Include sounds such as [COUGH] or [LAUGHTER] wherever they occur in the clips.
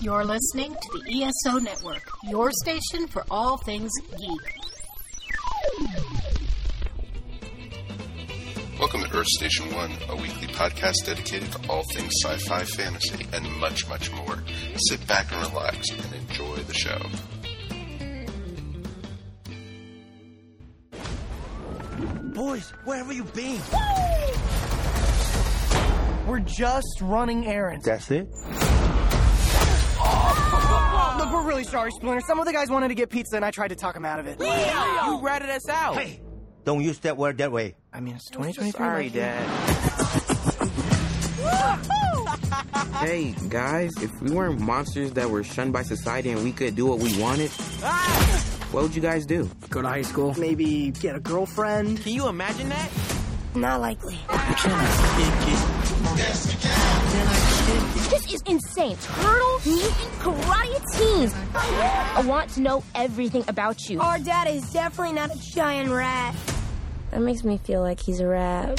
You're listening to the ESO Network, your station for all things geek. Welcome to Earth Station One, a weekly podcast dedicated to all things sci fi, fantasy, and much, much more. Sit back and relax and enjoy the show. Boys, where have you been? We're just running errands. That's it? Look, we're really sorry, Splinter. Some of the guys wanted to get pizza, and I tried to talk them out of it. You ratted us out. Hey, don't use that word that way. I mean, it's 2023. Sorry, like- Dad. hey, guys, if we weren't monsters that were shunned by society and we could do what we wanted, ah! what would you guys do? Go to high school. Maybe get a girlfriend. Can you imagine that? Not likely. This is insane. Turtles, mutant, karate teens. I want to know everything about you. Our dad is definitely not a giant rat. That makes me feel like he's a rat.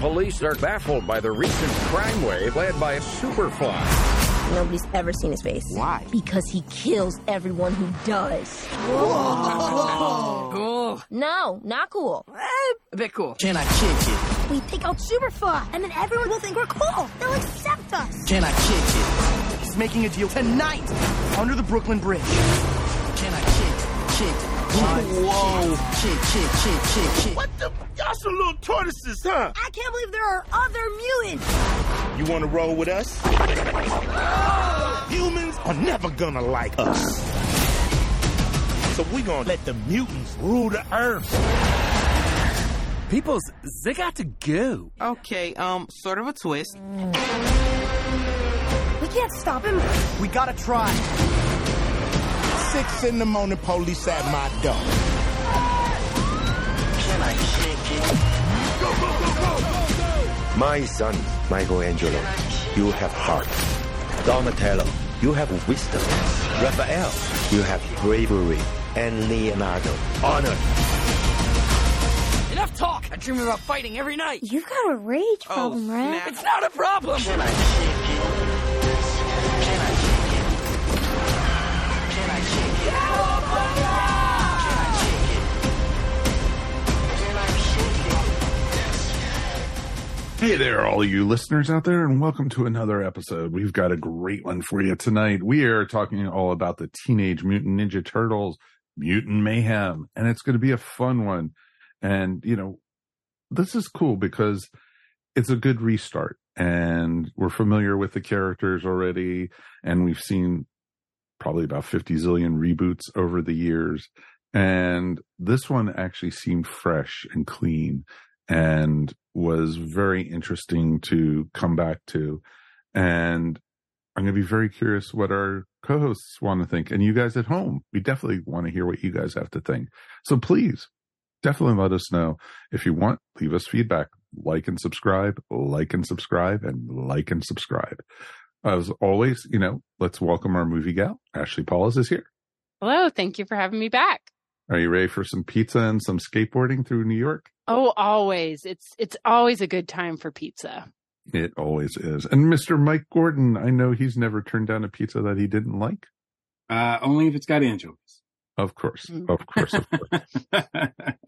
Police are baffled by the recent crime wave led by a Superfly. Nobody's ever seen his face. Why? Because he kills everyone who does. Cool. No, not cool. A bit cool. We take out Superfly, and then everyone will think we're cool. They'll accept us. Can I kick it? He's making a deal tonight under the Brooklyn Bridge. Can I kick? Kick. Whoa. Kick, kick, kick, kick, kick. What the? Y'all some little tortoises, huh? I can't believe there are other mutants. You want to roll with us? Humans are never gonna like us. So we gonna let the mutants rule the earth. Peoples, they got to go. Okay, um, sort of a twist. We can't stop him. We gotta try. Six in the morning, police at my door. Can I kick it? Go, go, go, go! My son, Michelangelo, you have heart. Donatello, you have wisdom. Raphael, you have bravery. And Leonardo, honor. Enough. I dream about fighting every night. You've got a rage oh, problem, right? It's not a problem. Hey there, all you listeners out there, and welcome to another episode. We've got a great one for you tonight. We are talking all about the Teenage Mutant Ninja Turtles, Mutant Mayhem, and it's going to be a fun one. And, you know, this is cool because it's a good restart, and we're familiar with the characters already, and we've seen probably about 50 zillion reboots over the years. And this one actually seemed fresh and clean and was very interesting to come back to. And I'm going to be very curious what our co hosts want to think. And you guys at home, we definitely want to hear what you guys have to think. So please, definitely let us know. If you want, leave us feedback. Like and subscribe, like and subscribe, and like and subscribe. As always, you know, let's welcome our movie gal. Ashley Pauls is here. Hello, thank you for having me back. Are you ready for some pizza and some skateboarding through New York? Oh, always. It's it's always a good time for pizza. It always is. And Mr. Mike Gordon, I know he's never turned down a pizza that he didn't like. Uh, only if it's got anchovies. Mm. Of course. Of course. Of [LAUGHS] course.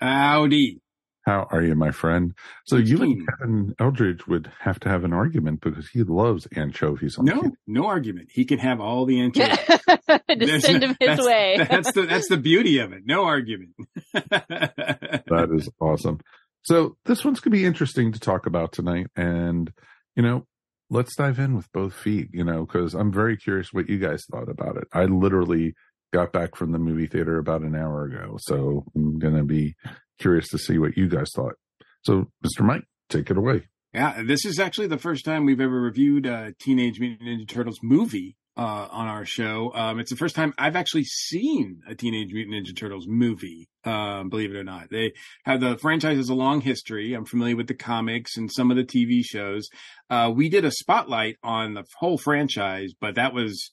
Howdy. How are you, my friend? So you and Kevin Eldridge would have to have an argument because he loves anchovies on No, pizza. no argument. He can have all the anchovies. [LAUGHS] to There's send no- him his that's, way. [LAUGHS] That's the that's the beauty of it. No argument. That is awesome. So this one's going to be interesting to talk about tonight. And, you know, let's dive in with both feet, you know, because I'm very curious what you guys thought about it. I literally got back from the movie theater about an hour ago. So I'm going to be curious to see what you guys thought. So, Mr. Mike, take it away. Yeah, this is actually the first time we've ever reviewed a Teenage Mutant Ninja Turtles movie uh, on our show. Um, it's the first time I've actually seen a Teenage Mutant Ninja Turtles movie. Um, believe it or not, they have the franchise has a long history. I'm familiar with the comics and some of the TV shows. Uh, we did a spotlight on the whole franchise, but that was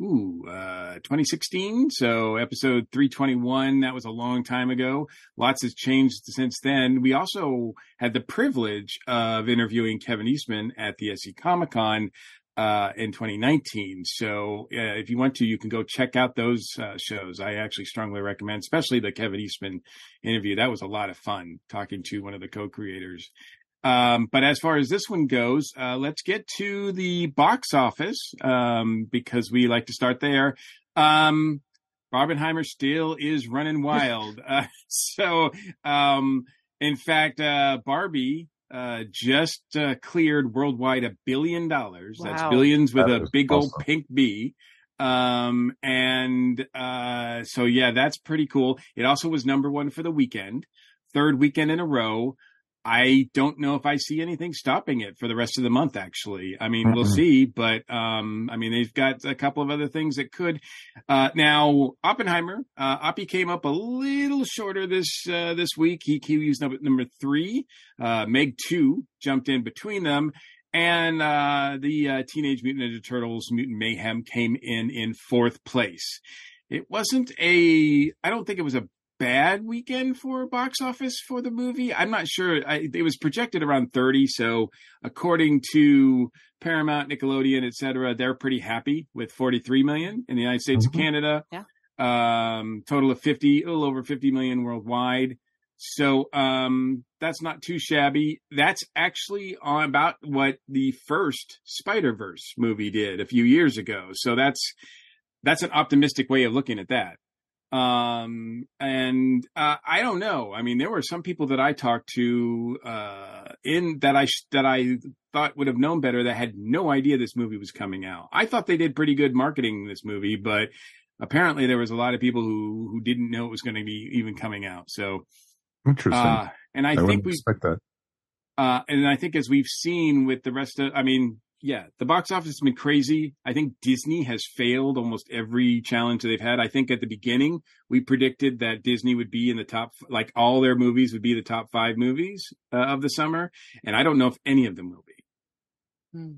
ooh, uh, 2016. So episode 321, that was a long time ago. Lots has changed since then. We also had the privilege of interviewing Kevin Eastman at the SE Comic Con uh, in 2019. So uh, if you want to, you can go check out those uh, shows. I actually strongly recommend, especially the Kevin Eastman interview. That was a lot of fun talking to one of the co-creators. Um, but as far as this one goes, uh, let's get to the box office um, because we like to start there. Um, Barbenheimer still is running [LAUGHS] wild. Uh, so, um, in fact, uh, Barbie uh, just uh, cleared worldwide a billion dollars. Wow. That's billions with that a big awesome. old pink B. Um, and uh, so yeah, that's pretty cool. It also was number one for the weekend, third weekend in a row. I don't know if I see anything stopping it for the rest of the month. Actually, I mean, mm-hmm. we'll see, but um, I mean, they've got a couple of other things that could. Uh, now, Oppenheimer, uh, Oppie came up a little shorter this uh, this week. He, he used number number three. Uh, Meg two jumped in between them, and uh, the uh, Teenage Mutant Ninja Turtles Mutant Mayhem came in in fourth place. It wasn't a. I don't think it was a bad weekend for box office for the movie. I'm not sure. I, it was projected around 30. So according to Paramount, Nickelodeon, etc., they're pretty happy with 43 million in the United States mm-hmm. and Canada. Yeah. Um, total of 50, a little over 50 million worldwide. So um, that's not too shabby. That's actually on about what the first Spider Verse movie did a few years ago. So that's that's an optimistic way of looking at that. Um, and uh, I don't know. I mean, there were some people that I talked to uh, in that I that I thought would have known better that had no idea this movie was coming out. I thought they did pretty good marketing this movie, but apparently there was a lot of people who who didn't know it was going to be even coming out. So interesting. Uh, and I, I think we expect that. Uh, and I think as we've seen with the rest of, I mean, yeah, the box office has been crazy. I think Disney has failed almost every challenge that they've had. I think at the beginning we predicted that Disney would be in the top, like all their movies would be the top five movies uh, of the summer, and I don't know if any of them will be. Hmm.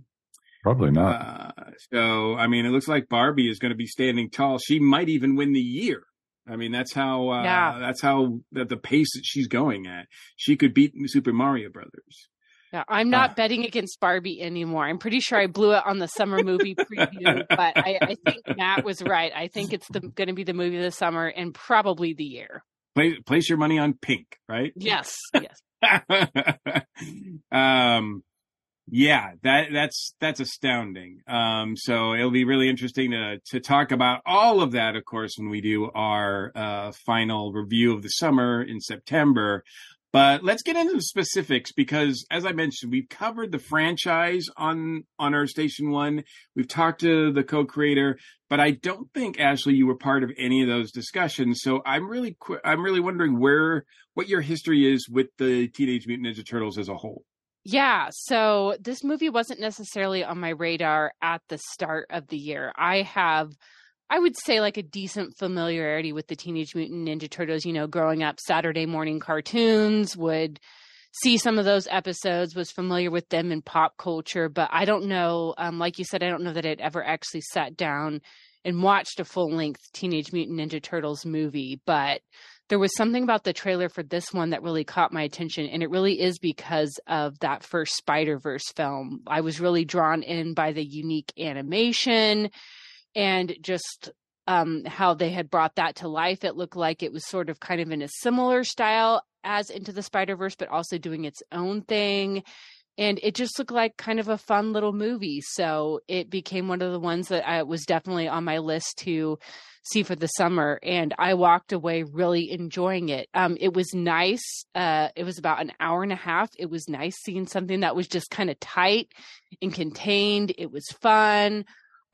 Probably not. Uh, so, I mean, it looks like Barbie is going to be standing tall. She might even win the year. I mean, that's how. Uh, yeah. That's how that the pace that she's going at. She could beat Super Mario Brothers. Yeah, I'm not uh, betting against Barbie anymore. I'm pretty sure I blew it on the summer movie preview, but I, I, think Matt was right. I think it's going to be the movie of the summer and probably the year. Place, place your money on Pink, right? Yes, yes. [LAUGHS] um, yeah, that that's that's astounding. Um, so it'll be really interesting to to talk about all of that, of course, when we do our uh, final review of the summer in September. But let's get into the specifics because, as I mentioned, we've covered the franchise on on our station one. We've talked to the co-creator, but I don't think Ashley you were part of any of those discussions. So I'm really I'm really wondering where what your history is with the Teenage Mutant Ninja Turtles as a whole. Yeah, so this movie wasn't necessarily on my radar at the start of the year. I have I would say like a decent familiarity with the Teenage Mutant Ninja Turtles, you know, growing up Saturday morning cartoons, would see some of those episodes, was familiar with them in pop culture, but I don't know, um, like you said, I don't know that I'd ever actually sat down and watched a full length Teenage Mutant Ninja Turtles movie, but there was something about the trailer for this one that really caught my attention, and it really is because of that first Spider Verse film. I was really drawn in by the unique animation and just um, how they had brought that to life. It looked like it was sort of kind of in a similar style as Into the Spider Verse, but also doing its own thing. And it just looked like kind of a fun little movie. So it became one of the ones that I was definitely on my list to see for the summer. And I walked away really enjoying it. Um, it was nice. Uh, it was about an hour and a half. It was nice seeing something that was just kind of tight and contained. It was fun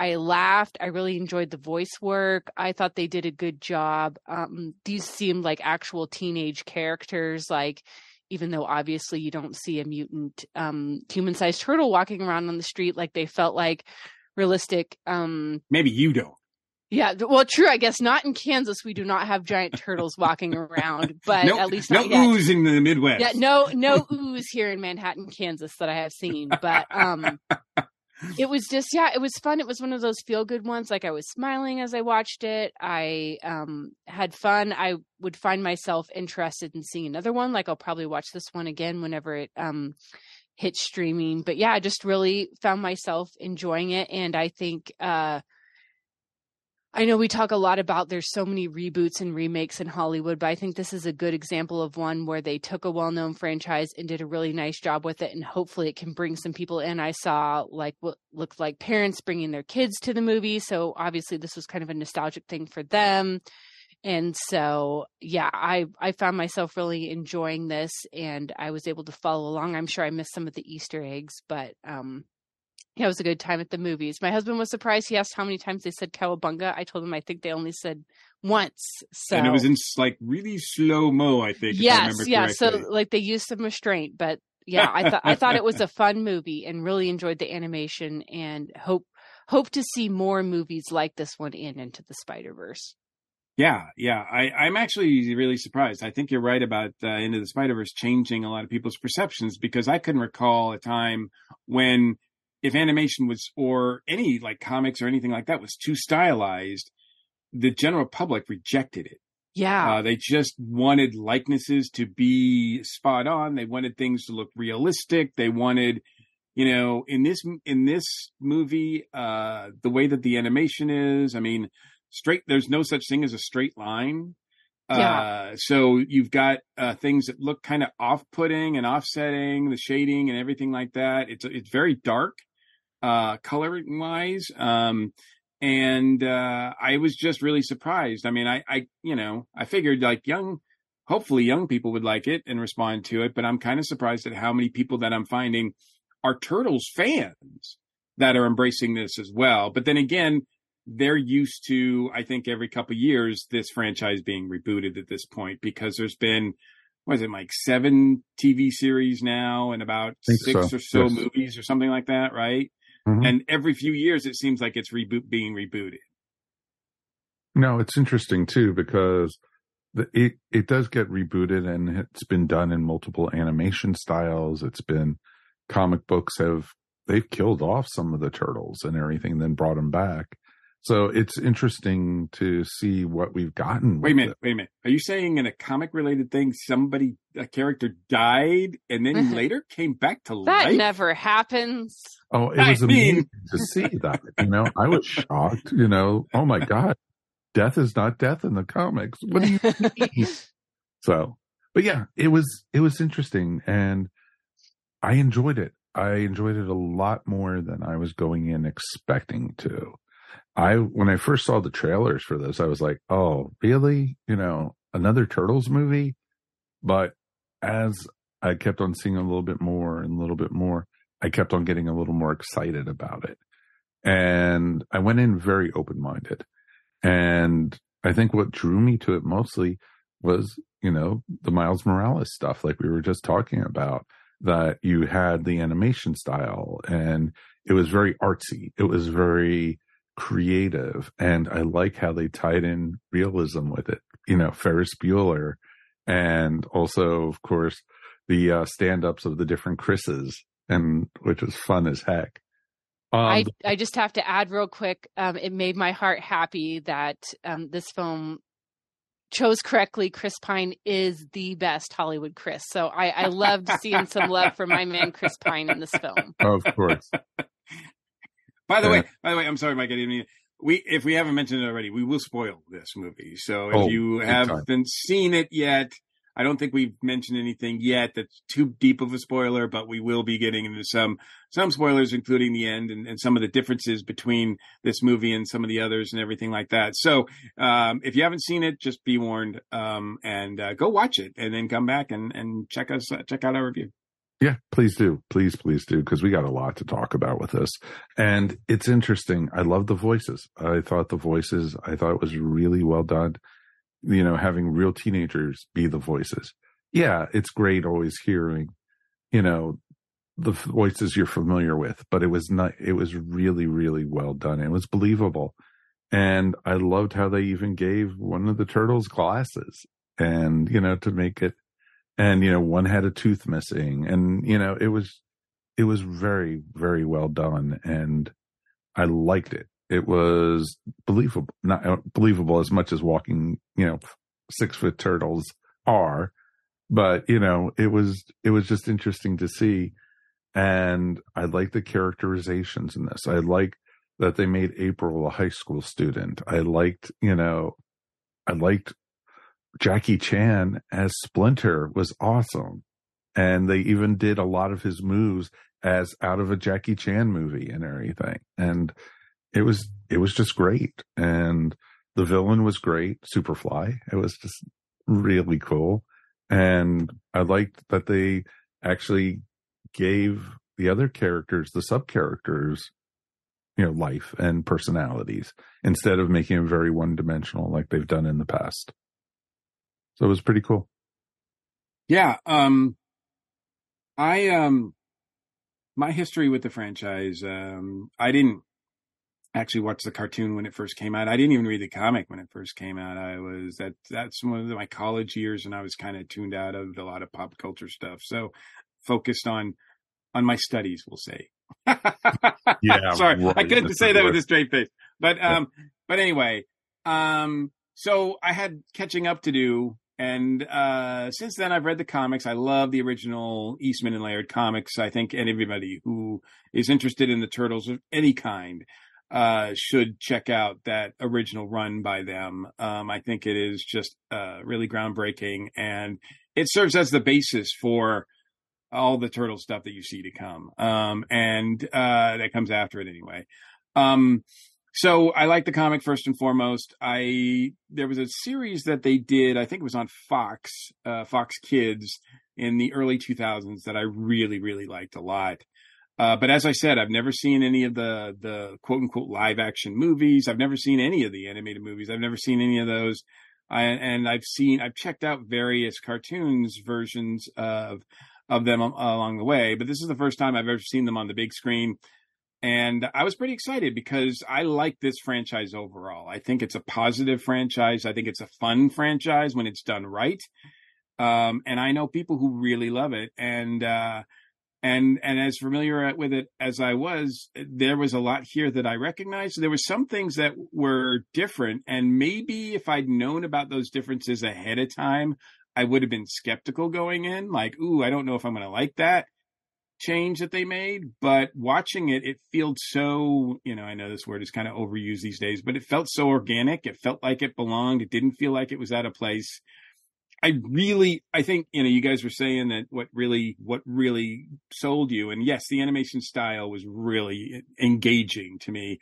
I laughed. I really enjoyed the voice work. I thought they did a good job. Um, these seemed like actual teenage characters, like even though obviously you don't see a mutant um, human-sized turtle walking around on the street, like they felt like realistic. Um, Maybe you don't. Yeah, well, true. I guess not in Kansas. We do not have giant turtles walking around, but no, at least no ooze in the Midwest. Yeah, no, no [LAUGHS] ooze here in Manhattan, Kansas that I have seen. But um, [LAUGHS] it was just yeah it was fun. It was one of those feel good ones. Like i was smiling as i watched it. I um had fun. I would find myself interested in seeing another one. Like i'll probably watch this one again whenever it um hit streaming. But yeah, I just really found myself enjoying it. And I think, uh, I know we talk a lot about there's so many reboots and remakes in Hollywood, but I think this is a good example of one where they took a well known franchise and did a really nice job with it. And hopefully it can bring some people in. I saw like what looked like parents bringing their kids to the movie. So obviously this was kind of a nostalgic thing for them. And so, yeah, I, I found myself really enjoying this and I was able to follow along. I'm sure I missed some of the Easter eggs, but, um, it was a good time at the movies. My husband was surprised. He asked how many times they said cowabunga. I told him I think they only said once. So and it was in like really slow mo. I think. Yes, I yeah. So like they used some restraint, but [LAUGHS] yeah, I thought I thought it was a fun movie and really enjoyed the animation and hope hope to see more movies like this one in Into the Spider Verse. Yeah, yeah. I, I'm actually really surprised. I think you're right about uh, Into the Spider Verse changing a lot of people's perceptions because I couldn't recall a time when if animation was or any like comics or anything like that was too stylized, the general public rejected it. Yeah. Uh, they just wanted likenesses to be spot on. They wanted things to look realistic. They wanted, you know, in this in this movie, uh, the way that the animation is. I mean, straight. There's no such thing as a straight line. Yeah. Uh, so you've got uh, things that look kind of off-putting and offsetting, the shading and everything like that. It's it's very dark uh, coloring wise. Um, and uh, I was just really surprised. I mean, I, I, you know, I figured like young, hopefully young people would like it and respond to it, but I'm kind of surprised at how many people that I'm finding are Turtles fans that are embracing this as well. But then again, they're used to, I think, every couple years this franchise being rebooted at this point because there's been what is it like seven TV series now and about six so. or so yes. movies or something like that, right? Mm-hmm. And every few years, it seems like it's reboot being rebooted. No, it's interesting too because the, it it does get rebooted and it's been done in multiple animation styles. It's been comic books have they've killed off some of the turtles and everything, then brought them back. So it's interesting to see what we've gotten. Wait a minute, it. wait a minute. Are you saying in a comic related thing, somebody, a character died and then mm-hmm. later came back to that life? That never happens. Oh, it was I amazing to see that. You know, I was shocked. You know, oh my god, death is not death in the comics. What do you mean? [LAUGHS] so, but yeah, it was it was interesting, and I enjoyed it. I enjoyed it a lot more than I was going in expecting to. I when I first saw the trailers for this, I was like, "Oh, really? You know, another Turtles movie?" But as I kept on seeing a little bit more and a little bit more, I kept on getting a little more excited about it. And I went in very open minded. And I think what drew me to it mostly was, you know, the Miles Morales stuff, like we were just talking about, that you had the animation style and it was very artsy. It was very creative. And I like how they tied in realism with it. You know, Ferris Bueller and also, of course, the uh, stand ups of the different Chris's and which was fun as heck. Um, I I just have to add real quick. Um, it made my heart happy that um, this film chose correctly. Chris Pine is the best Hollywood Chris. So I I loved seeing some love for my man Chris Pine in this film. Of course. [LAUGHS] by the way, by the way, I'm sorry, Mike. I didn't mean we if we haven't mentioned it already, we will spoil this movie. So if oh, you haven't seen it yet, I don't think we've mentioned anything yet that's too deep of a spoiler, but we will be getting into some some spoilers, including the end and, and some of the differences between this movie and some of the others and everything like that. So um, if you haven't seen it, just be warned um, and uh, go watch it, and then come back and and check us uh, check out our review. Yeah, please do. Please, please do, because we got a lot to talk about with this. And it's interesting. I love the voices. I thought the voices, I thought it was really well done you know, having real teenagers be the voices. Yeah, it's great always hearing, you know, the voices you're familiar with, but it was not, it was really, really well done. It was believable. And I loved how they even gave one of the turtles glasses and, you know, to make it, and, you know, one had a tooth missing and, you know, it was, it was very, very well done. And I liked it it was believable, not uh, believable as much as walking, you know, six foot turtles are, but you know, it was, it was just interesting to see And I like the characterizations in this. I like that they made April a high school student. I liked, you know, I liked Jackie Chan as Splinter was awesome. And they even did a lot of his moves as out of a Jackie Chan movie and everything. And it was, it was just great. And the villain was great, Superfly. It was just really cool. And I liked that they actually gave the other characters, the sub characters, you know, life and personalities instead of making them very one dimensional like they've done in the past. So it was pretty cool. Yeah. Um, I, um, my history with the franchise, um, I didn't actually watch the cartoon when it first came out. I didn't even read the comic when it first came out. I was that that's one of my college years, and I was kind of tuned out of a lot of pop culture stuff. So focused on on my studies, we'll say. [LAUGHS] yeah, sorry, right. I couldn't That's say that with a straight face. But um, but anyway, um, so I had catching up to do. And uh, since then, I've read the comics. I love the original Eastman and Laird comics. I think anybody who is interested in the turtles of any kind uh, should check out that original run by them. Um, I think it is just uh, really groundbreaking, and it serves as the basis for all the turtle stuff that you see to come, um, and uh, that comes after it anyway. Um, so I like the comic first and foremost. I there was a series that they did. I think it was on Fox, uh, Fox Kids in the early 2000s that I really really liked a lot. Uh, but as I said, I've never seen any of the the quote unquote live action movies. I've never seen any of the animated movies. I've never seen any of those. I, and I've seen I've checked out various cartoons versions of of them along the way, but this is the first time I've ever seen them on the big screen. And I was pretty excited because I like this franchise overall. I think it's a positive franchise. I think it's a fun franchise when it's done right. Um, and I know people who really love it. And, uh, and, and as familiar with it as I was, there was a lot here that I recognized. There were some things that were different. And maybe if I'd known about those differences ahead of time, I would have been skeptical going in, like, ooh, I don't know if I'm going to like that change that they made. But watching it, it felt so, you know, I know this word is kind of overused these days, but it felt so organic. It felt like it belonged. It didn't feel like it was out of place. I really, I think, you know, you guys were saying that what really, what really sold you. And yes, the animation style was really engaging to me.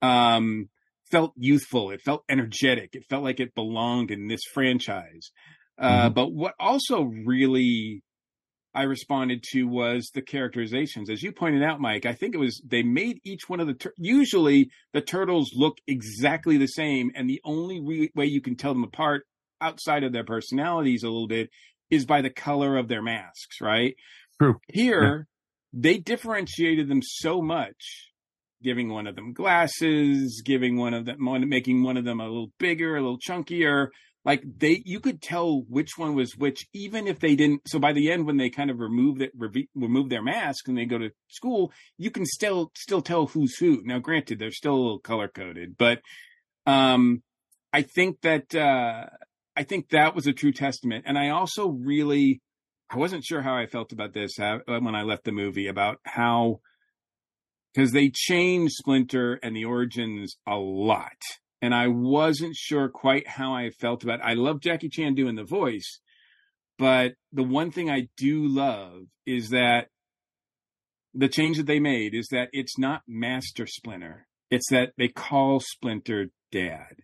Um, felt youthful. It felt energetic. It felt like it belonged in this franchise. Uh, but what also really I responded to was the characterizations. As you pointed out, Mike, I think it was they made each one of the tur- usually the turtles look exactly the same, and the only re- way you can tell them apart outside of their personalities a little bit is by the color of their masks, right? True. Here, they differentiated them so much, giving one of them glasses, giving one of them, making one of them a little bigger, a little chunkier. Like they, you could tell which one was which, even if they didn't. So by the end, when they kind of remove re- remove their mask and they go to school, you can still still tell who's who. Now, granted, they're still color coded, but um, I think that uh, I think that was a true testament. And I also really, I wasn't sure how I felt about this uh, when I left the movie about how because they changed Splinter and the origins a lot. And I wasn't sure quite how I felt about it. I love Jackie Chan doing the voice, but the one thing I do love is that the change that they made is that it's not Master Splinter. It's that they call Splinter Dad.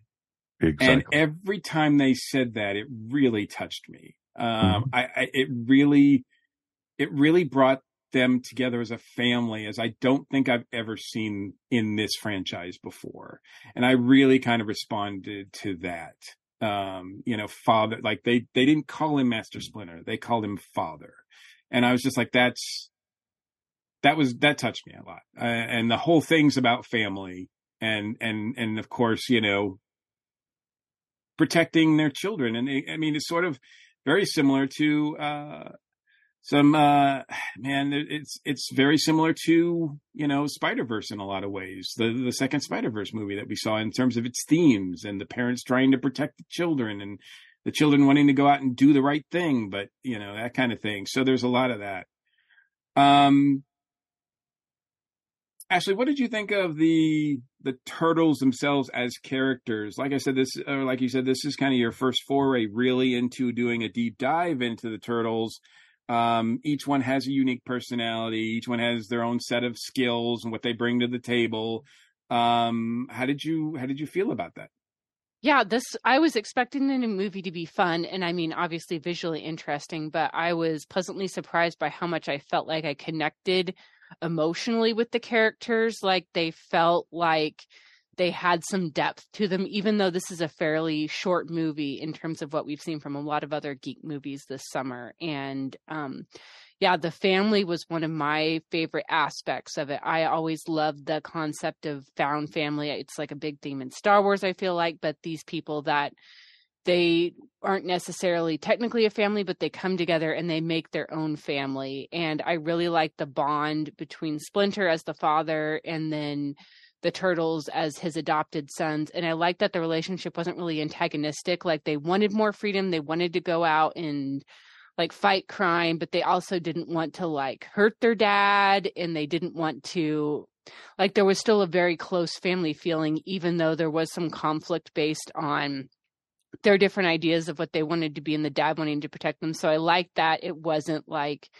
Exactly. And every time they said that, it really touched me. Um, I, I, it really, it really brought them together as a family as I don't think I've ever seen in this franchise before. And I really kind of responded to that. Um, you know, father, like they, they didn't call him Master Splinter. They called him father. And I was just like, that's, that was, that touched me a lot. Uh, and the whole thing's about family and, and, and of course, you know, protecting their children. And I mean, it's sort of very similar to, uh, some uh man it's it's very similar to you know spider-verse in a lot of ways the the second spider-verse movie that we saw in terms of its themes and the parents trying to protect the children and the children wanting to go out and do the right thing but you know that kind of thing so there's a lot of that um Ashley, what did you think of the the turtles themselves as characters? Like I said, this, or like you said, this is kind of your first foray really into doing a deep dive into the turtles. Um, each one has a unique personality. Each one has their own set of skills and what they bring to the table. Um, how did you how did you feel about that? Yeah, this I was expecting the movie to be fun and I mean obviously visually interesting, but I was pleasantly surprised by how much I felt like I connected emotionally with the characters. Like they felt like they had some depth to them, even though this is a fairly short movie in terms of what we've seen from a lot of other geek movies this summer. And um, yeah, the family was one of my favorite aspects of it. I always loved the concept of found family. It's like a big theme in Star Wars, I feel like, but these people that they aren't necessarily technically a family, but they come together and they make their own family. And I really like the bond between Splinter as the father and then the turtles as his adopted sons. And I like that the relationship wasn't really antagonistic. Like they wanted more freedom, they wanted to go out and like fight crime, but they also didn't want to like hurt their dad and they didn't want to like there was still a very close family feeling even though there was some conflict based on their different ideas of what they wanted to be and the dad wanting to protect them. So I like that it wasn't like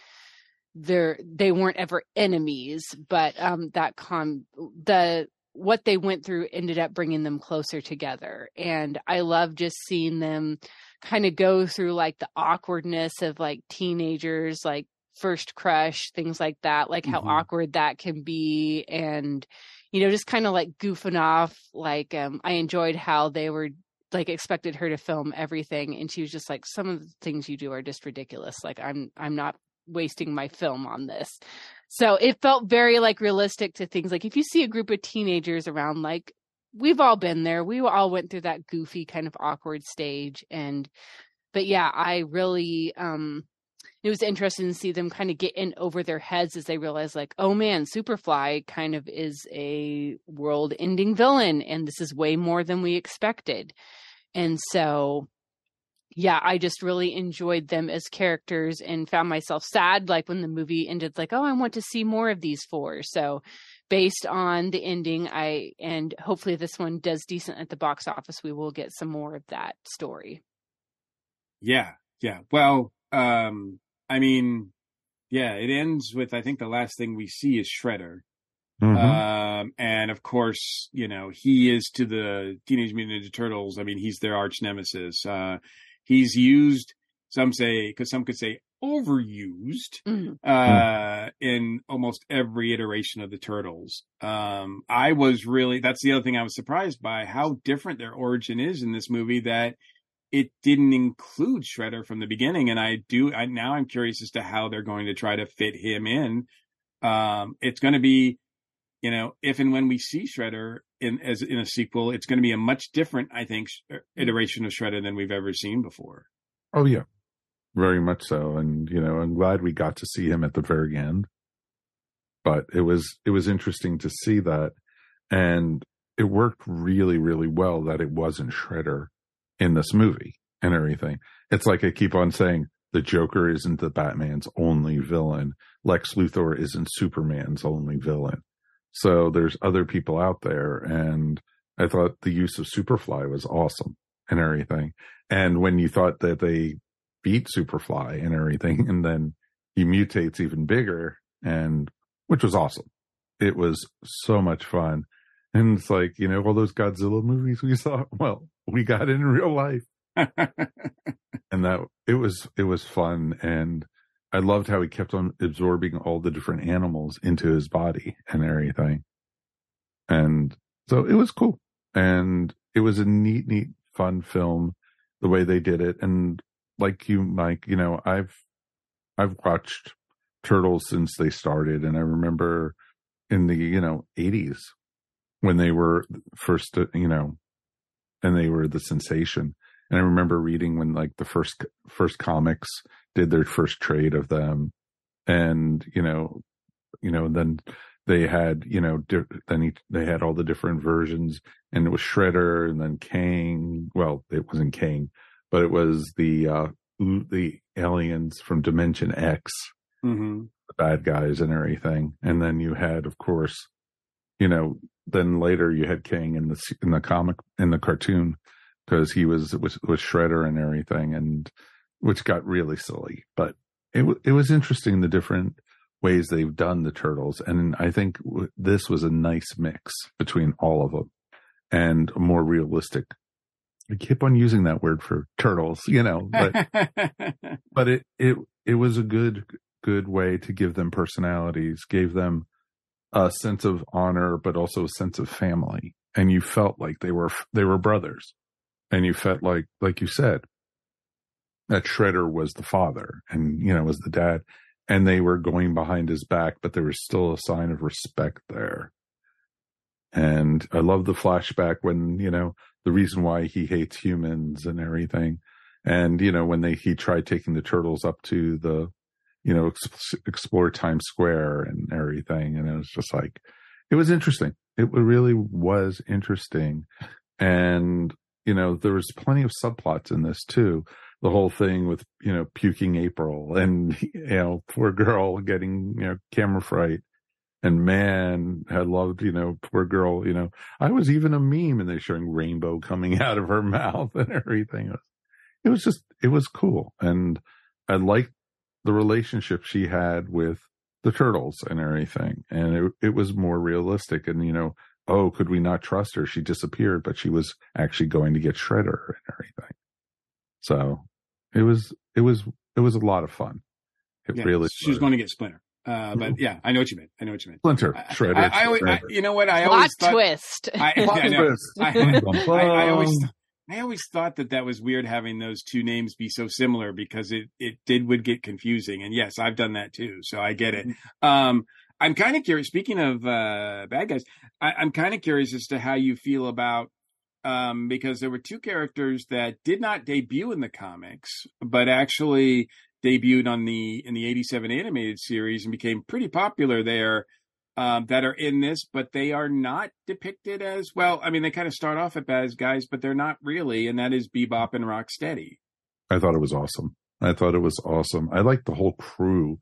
they're they weren't ever enemies, but um that con the what they went through ended up bringing them closer together. And I love just seeing them kind of go through like the awkwardness of like teenagers, like first crush, things like that, like how mm-hmm. awkward that can be. And, you know, just kind of like goofing off. Like, um, I enjoyed how they were like expected her to film everything and she was just like some of the things you do are just ridiculous like i'm i'm not wasting my film on this so it felt very like realistic to things like if you see a group of teenagers around like we've all been there. We all went through that goofy kind of awkward stage and but yeah i really um it was interesting to see them kind of get in over their heads as they realize like oh man superfly kind of is a world ending villain and this is way more than we expected. And so yeah i just really enjoyed them as characters and found myself sad like when the movie ended like oh i want to see more of these four so based on the ending i and hopefully this one does decent at the box office we will get some more of that story yeah yeah well um I mean, yeah, it ends with I think the last thing we see is Shredder. Mm-hmm. Um, and of course, you know, he is to the Teenage Mutant Ninja Turtles. I mean, he's their arch nemesis. Uh, he's used, some say, because some could say overused, mm-hmm. uh, in almost every iteration of the Turtles. Um, I was really, that's the other thing I was surprised by how different their origin is in this movie that it didn't include Shredder from the beginning, and I do. I now I'm curious as to how they're going to try to fit him in. Um, it's going to be, you know, if and when we see Shredder in as in a sequel, it's going to be a much different, I think, er, iteration of Shredder than we've ever seen before. Oh yeah, very much so, and you know, I'm glad we got to see him at the very end. But it was it was interesting to see that, and it worked really really well that it wasn't Shredder in this movie and everything. It's like I keep on saying the Joker isn't the Batman's only villain. Lex Luthor isn't Superman's only villain. So there's other people out there. And I thought the use of Superfly was awesome and everything. And when you thought that they beat Superfly and everything, [LAUGHS] and then he mutates even bigger and which was awesome. It was so much fun. And it's like, you know, all those Godzilla movies we saw. [LAUGHS] Well, we got in real life. [LAUGHS] and that it was it was fun and I loved how he kept on absorbing all the different animals into his body and everything. And so it was cool. And it was a neat, neat, fun film, the way they did it. And like you, Mike, you know, I've I've watched Turtles since they started and I remember in the, you know, eighties when they were first, you know, and they were the sensation. And I remember reading when like the first first comics did their first trade of them, and you know, you know, then they had you know di- then he, they had all the different versions, and it was Shredder, and then Kang. Well, it wasn't Kang, but it was the uh the aliens from Dimension X, mm-hmm. the bad guys and everything, and then you had, of course, you know, then later you had King in the in the comic in the cartoon because he was with with Shredder and everything, and which got really silly. But it it was interesting the different ways they've done the turtles, and I think this was a nice mix between all of them and a more realistic. I keep on using that word for turtles, you know, but [LAUGHS] but it it it was a good good way to give them personalities, gave them a sense of honor, but also a sense of family. And you felt like they were, they were brothers. And you felt like, like you said, that Shredder was the father and, you know, was the dad. And they were going behind his back, but there was still a sign of respect there. And I love the flashback when, you know, the reason why he hates humans and everything. And, you know, when they, he tried taking the turtles up to the, you know, ex- explore Times Square and everything. And it was just like, it was interesting. It really was interesting. And, you know, there was plenty of subplots in this too. The whole thing with, you know, puking April and, you know, poor girl getting, you know, camera fright. And man, I loved, you know, poor girl, you know, I was even a meme and they're showing rainbow coming [LAUGHS] out of her mouth and everything. It was just, it was cool. And I liked the relationship she had with the turtles and everything. And it, it was more realistic. And, you know, oh, could we not trust her? She disappeared, but she was actually going to get Shredder and everything. So it was, it was, it was a lot of fun. It yeah, really, she was going to get Splinter. Uh, but yeah, I know what you meant. I know what you meant. Splinter, Shredder. I, I, always, I, you know what? I Plot always thought, twist. I, [LAUGHS] I, know. [LAUGHS] I, I always, I always thought that that was weird having those two names be so similar because it it did would get confusing. And yes, I've done that too, so I get it. Um, I'm kind of curious. Speaking of uh, bad guys, I, I'm kind of curious as to how you feel about um, because there were two characters that did not debut in the comics, but actually debuted on the in the 87 animated series and became pretty popular there um, that are in this but they are not depicted as well i mean they kind of start off as guys but they're not really and that is bebop and rocksteady. I thought it was awesome. I thought it was awesome. I liked the whole crew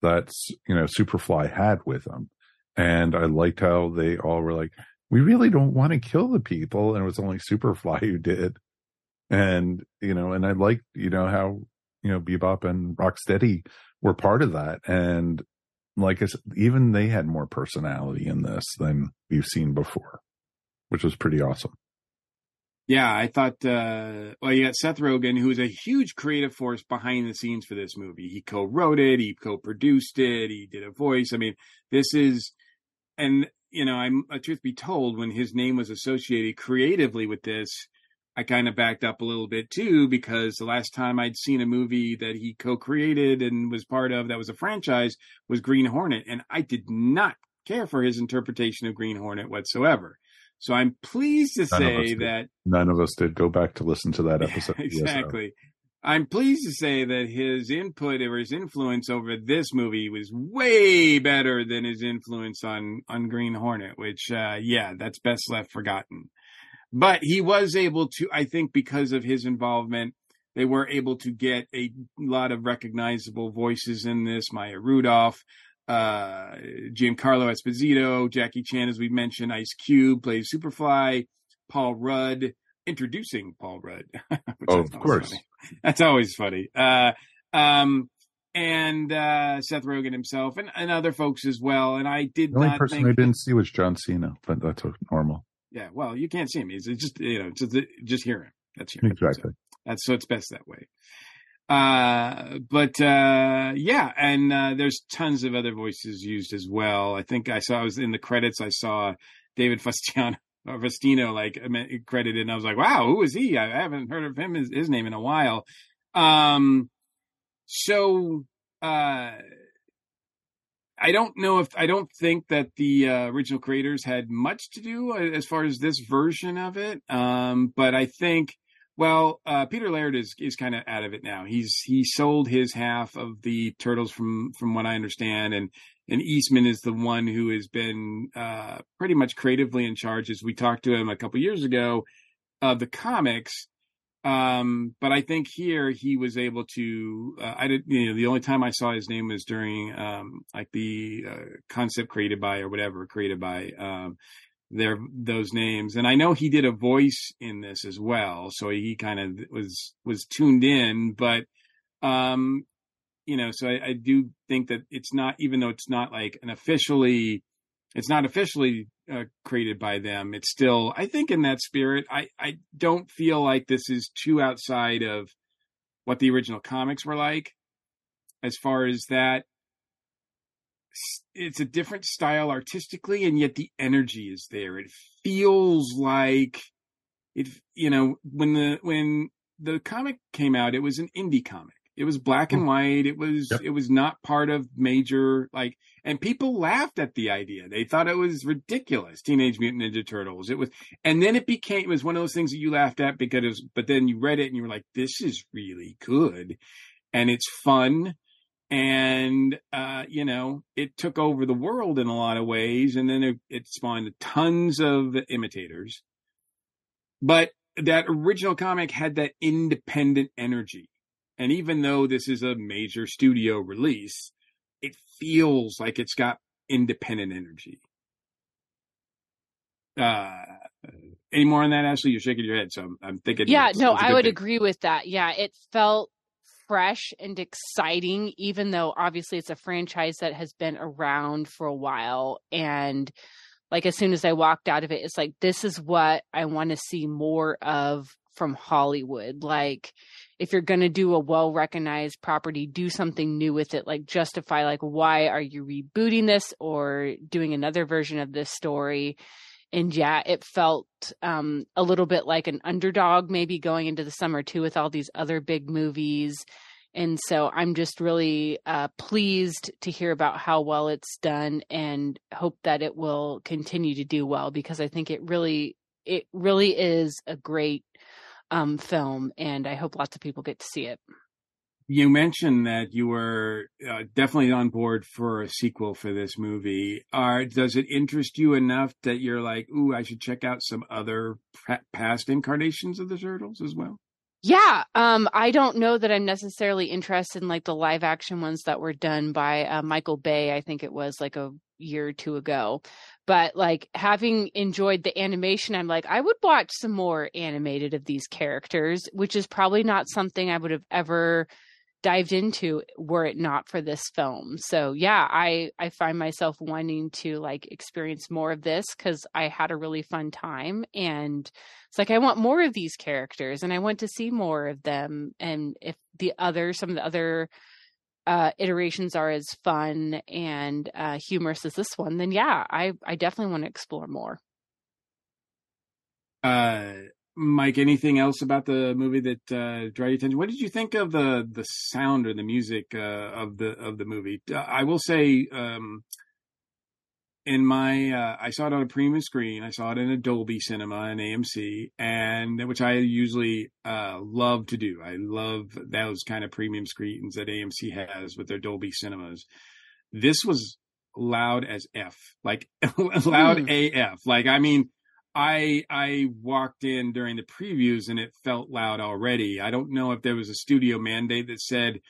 that's you know superfly had with them and i liked how they all were like we really don't want to kill the people and it was only superfly [LAUGHS] who did and you know and i liked you know how you know, Bebop and Rocksteady were part of that. And like I said, even they had more personality in this than we've seen before, which was pretty awesome. Yeah, I thought, uh, well, you got Seth Rogen, who is a huge creative force behind the scenes for this movie. He co wrote it, he co produced it, he did a voice. I mean, this is, and, you know, I'm, a uh, truth be told, when his name was associated creatively with this, I kind of backed up a little bit too because the last time I'd seen a movie that he co-created and was part of that was a franchise was Green Hornet, and I did not care for his interpretation of Green Hornet whatsoever. So I'm pleased to none say that none of us did go back to listen to that [LAUGHS] episode. Yeah, exactly. I'm pleased to say that his input or his influence over this movie was way better than his influence on on Green Hornet, which uh, yeah, that's best left forgotten. But he was able to, I think, because of his involvement, they were able to get a lot of recognizable voices in this. Maya Rudolph, uh, Giancarlo Esposito, Jackie Chan, as we mentioned, Ice Cube plays Superfly, Paul Rudd, introducing Paul Rudd. [LAUGHS] oh, of course. Funny. [LAUGHS] That's always funny. Uh, um, and uh, Seth Rogen himself, and, and other folks as well. And I did the only person think I didn't see was John Cena, but that's normal. Yeah, well, you can't see him. It's just you know, just just hear him. That's hear exactly. So that's so it's best that way. Uh, but uh, yeah, and uh, there's tons of other voices used as well. I think I saw I was in the credits. I saw David Fastiano. Faustino like credited and I was like, wow, who is he? I haven't heard of him his, his name in a while. Um, so uh, I don't know if I don't think that the uh, original creators had much to do uh, as far as this version of it. Um, but I think, well, uh, Peter Laird is is kind of out of it now. He's he sold his half of the turtles from from what I understand, and and Eastman is the one who has been uh, pretty much creatively in charge. As we talked to him a couple years ago of the comics, Um, but I think here he was able to. Uh, I did. You know, the only time I saw his name was during um, like the uh, concept created by or whatever created by um, their those names. And I know he did a voice in this as well, so he kind of was was tuned in. But um, you know, so I, I do think that it's not even though it's not like an officially it's not officially uh, created by them. It's still, I think, in that spirit. I I don't feel like this is too outside of what the original comics were like, as far as that. It's a different style artistically, and yet the energy is there. It feels like it. You know, when the when the comic came out, it was an indie comic. It was black and hmm. white. It was yep. it was not part of major like and people laughed at the idea. They thought it was ridiculous. Teenage Mutant Ninja Turtles. It was and then it became it was one of those things that you laughed at because it was, but then you read it and you were like this is really good and it's fun and uh, you know it took over the world in a lot of ways and then it, it spawned tons of imitators but that original comic had that independent energy and even though this is a major studio release, it feels like it's got independent energy. Uh, any more on that, Ashley? You're shaking your head, so I'm, I'm thinking. Yeah, no, I would thing. agree with that. Yeah, it felt fresh and exciting, even though obviously it's a franchise that has been around for a while. And like as soon as I walked out of it, it's like this is what I want to see more of from Hollywood. Like if you're going to do a well recognized property, do something new with it, like justify, like, why are you rebooting this or doing another version of this story? And yeah, it felt um, a little bit like an underdog, maybe going into the summer too, with all these other big movies. And so I'm just really uh, pleased to hear about how well it's done and hope that it will continue to do well because I think it really, it really is a great um, film, and I hope lots of people get to see it. You mentioned that you were uh, definitely on board for a sequel for this movie. Are does it interest you enough that you're like, "Ooh, I should check out some other past incarnations of the turtles as well"? Yeah, um, I don't know that I'm necessarily interested in like the live action ones that were done by uh, Michael Bay. I think it was like a year or two ago. But like having enjoyed the animation, I'm like, I would watch some more animated of these characters, which is probably not something I would have ever dived into were it not for this film. So yeah, I I find myself wanting to like experience more of this cuz I had a really fun time and it's like I want more of these characters and I want to see more of them and if the other some of the other uh, iterations are as fun and uh, humorous as this one, then yeah, I I definitely want to explore more. Uh, Mike, anything else about the movie that uh, drew your attention? What did you think of the the sound or the music uh, of the of the movie? I will say, um, in my uh, I saw it on a premium screen. I saw it in a Dolby Cinema and AMC, and which I usually uh, love to do. I love those kind of premium screens that AMC has with their Dolby Cinemas. This was loud as f, like [LAUGHS] loud mm. AF. Like I mean, I I walked in during the previews and it felt loud already. I don't know if there was a studio mandate that said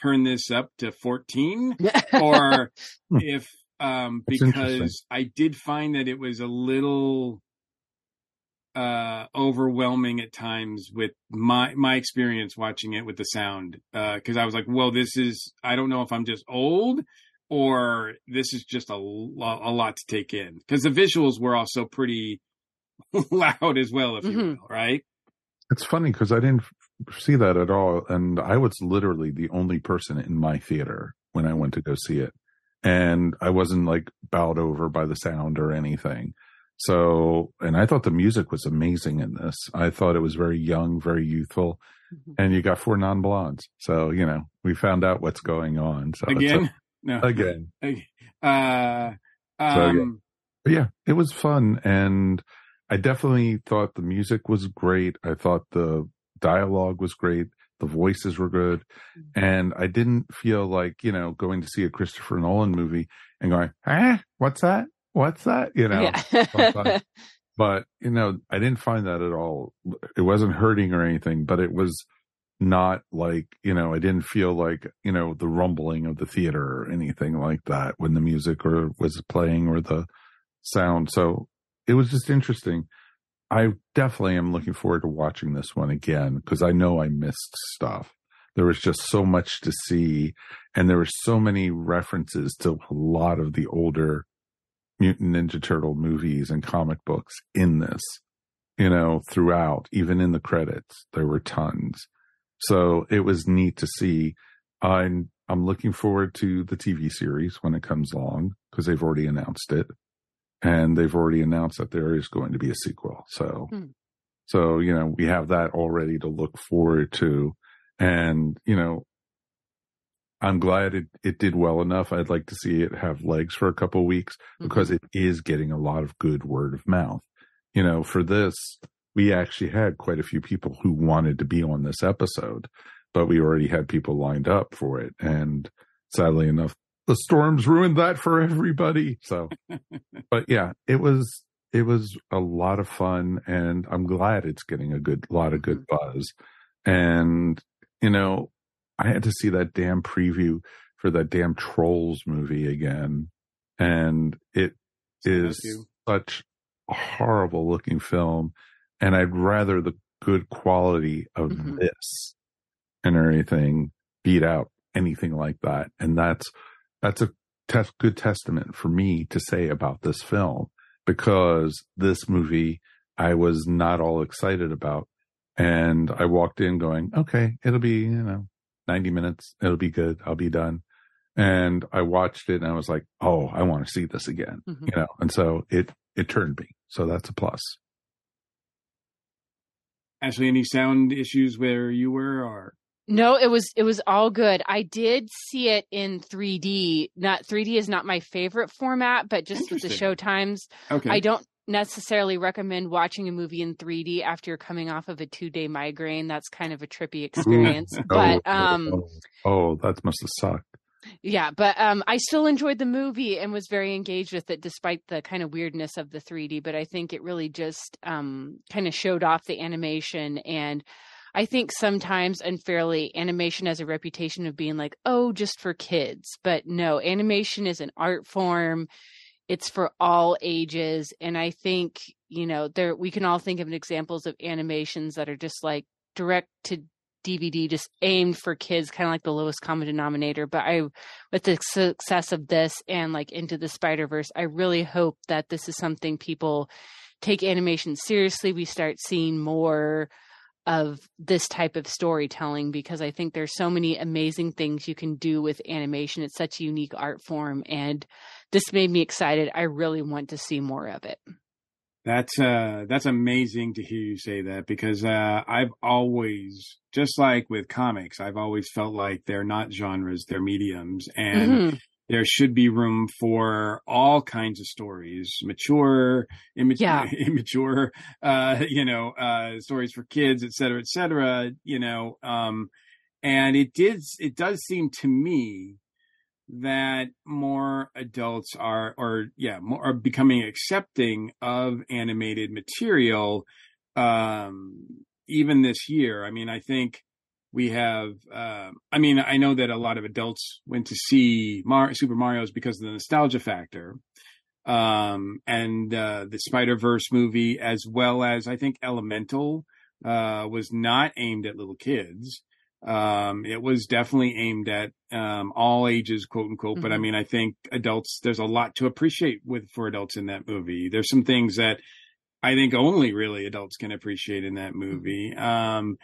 turn this up to 14 [LAUGHS] or hmm. if um, because I did find that it was a little uh, overwhelming at times with my my experience watching it with the sound because uh, I was like, well, this is I don't know if I'm just old or this is just a, lo- a lot to take in because the visuals were also pretty [LAUGHS] loud as well, if mm-hmm. you will, right? It's funny because I didn't see that at all, and I was literally the only person in my theater when I went to go see it and I wasn't like bowed over by the sound or anything. So, and I thought the music was amazing in this. I thought it was very young, very youthful, mm-hmm. and you got four non blondes. So, you know, we found out what's going on. So again, a, [LAUGHS] no, again, uh, um, so, yeah. But yeah, it was fun, and I definitely thought the music was great. I thought the dialogue was great the voices were good mm-hmm. and i didn't feel like you know going to see a christopher nolan movie and going ah what's that what's that you know yeah. [LAUGHS] but you know, I didn't find that at all. It wasn't hurting or anything, but it was not like you know i didn't feel like you know the rumbling of the theater or anything like that when the music or was playing or the sound so it was just interesting. I definitely am looking forward to watching this one again because i know i missed stuff. There was just so much to see and there were so many references to a lot of the older mutant ninja turtle movies and comic books in this you know throughout even in the credits there were tons. So it was neat to see. I'm I'm looking forward to the TV series when it comes along because they've already announced it, and they've already announced that there is going to be a sequel. So, hmm. so you know we have that already to look forward to, and you know I'm glad it, it did well enough. I'd like to see it have legs for a couple weeks because mm-hmm. it is getting a lot of good word of mouth. You know, for this, we actually had quite a few people who wanted to be on this episode, but we already had people lined up for it. And sadly enough, the storms ruined that for everybody. So, [LAUGHS] but yeah, it was, it was a lot of fun and I'm glad it's getting a good lot of good buzz. And, you know, I had to see that damn preview for that damn Trolls movie again. And it is such a horrible looking film and I'd rather the good quality of mm-hmm. this and everything beat out anything like that. And that's that's a te- good testament for me to say about this film because this movie I was not all excited about, and I walked in going, okay, it'll be you know ninety minutes, it'll be good, I'll be done. And I watched it and I was like, oh, I want to see this again, mm-hmm. you know. And so it it turned me. So that's a plus. Ashley, any sound issues where you were or? No, it was it was all good. I did see it in 3D. Not 3D is not my favorite format, but just with the show times, okay. I don't necessarily recommend watching a movie in 3D after you're coming off of a two day migraine. That's kind of a trippy [LAUGHS] experience. oh, but um, oh, oh, that must have sucked. Yeah, but um, I still enjoyed the movie and was very engaged with it, despite the kind of weirdness of the 3D. But I think it really just um, kind of showed off the animation. And I think sometimes unfairly, animation has a reputation of being like, oh, just for kids. But no, animation is an art form. It's for all ages, and I think you know there we can all think of examples of animations that are just like direct to DVD just aimed for kids, kind of like the lowest common denominator. But I, with the success of this and like Into the Spider Verse, I really hope that this is something people take animation seriously. We start seeing more of this type of storytelling because I think there's so many amazing things you can do with animation. It's such a unique art form, and this made me excited. I really want to see more of it. That's uh that's amazing to hear you say that because uh I've always just like with comics, I've always felt like they're not genres, they're mediums and mm-hmm. There should be room for all kinds of stories, mature, immature, yeah. [LAUGHS] immature uh you know, uh stories for kids, et cetera, et cetera, you know, um and it did it does seem to me that more adults are or yeah more are becoming accepting of animated material um even this year i mean i think we have uh, i mean i know that a lot of adults went to see Mar- super mario's because of the nostalgia factor um and uh the spider verse movie as well as i think elemental uh was not aimed at little kids um, it was definitely aimed at um, all ages, quote unquote. Mm-hmm. But I mm-hmm. mean, I think adults, there's a lot to appreciate with for adults in that movie. There's some things that I think only really adults can appreciate in that movie. Mm-hmm. Um,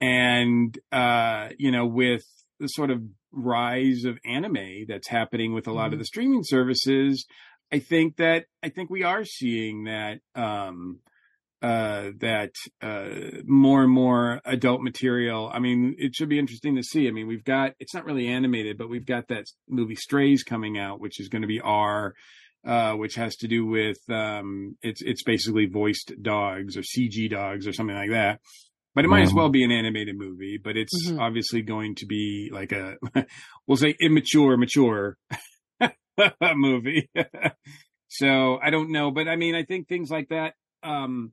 and uh, you know, with the sort of rise of anime that's happening with a lot mm-hmm. of the streaming services, I think that I think we are seeing that um, uh, that uh, more and more adult material. I mean, it should be interesting to see. I mean, we've got it's not really animated, but we've got that movie Strays coming out, which is going to be R, uh, which has to do with um, it's it's basically voiced dogs or CG dogs or something like that. But it might as well be an animated movie, but it's mm-hmm. obviously going to be like a, [LAUGHS] we'll say immature, mature [LAUGHS] movie. [LAUGHS] so I don't know, but I mean, I think things like that um,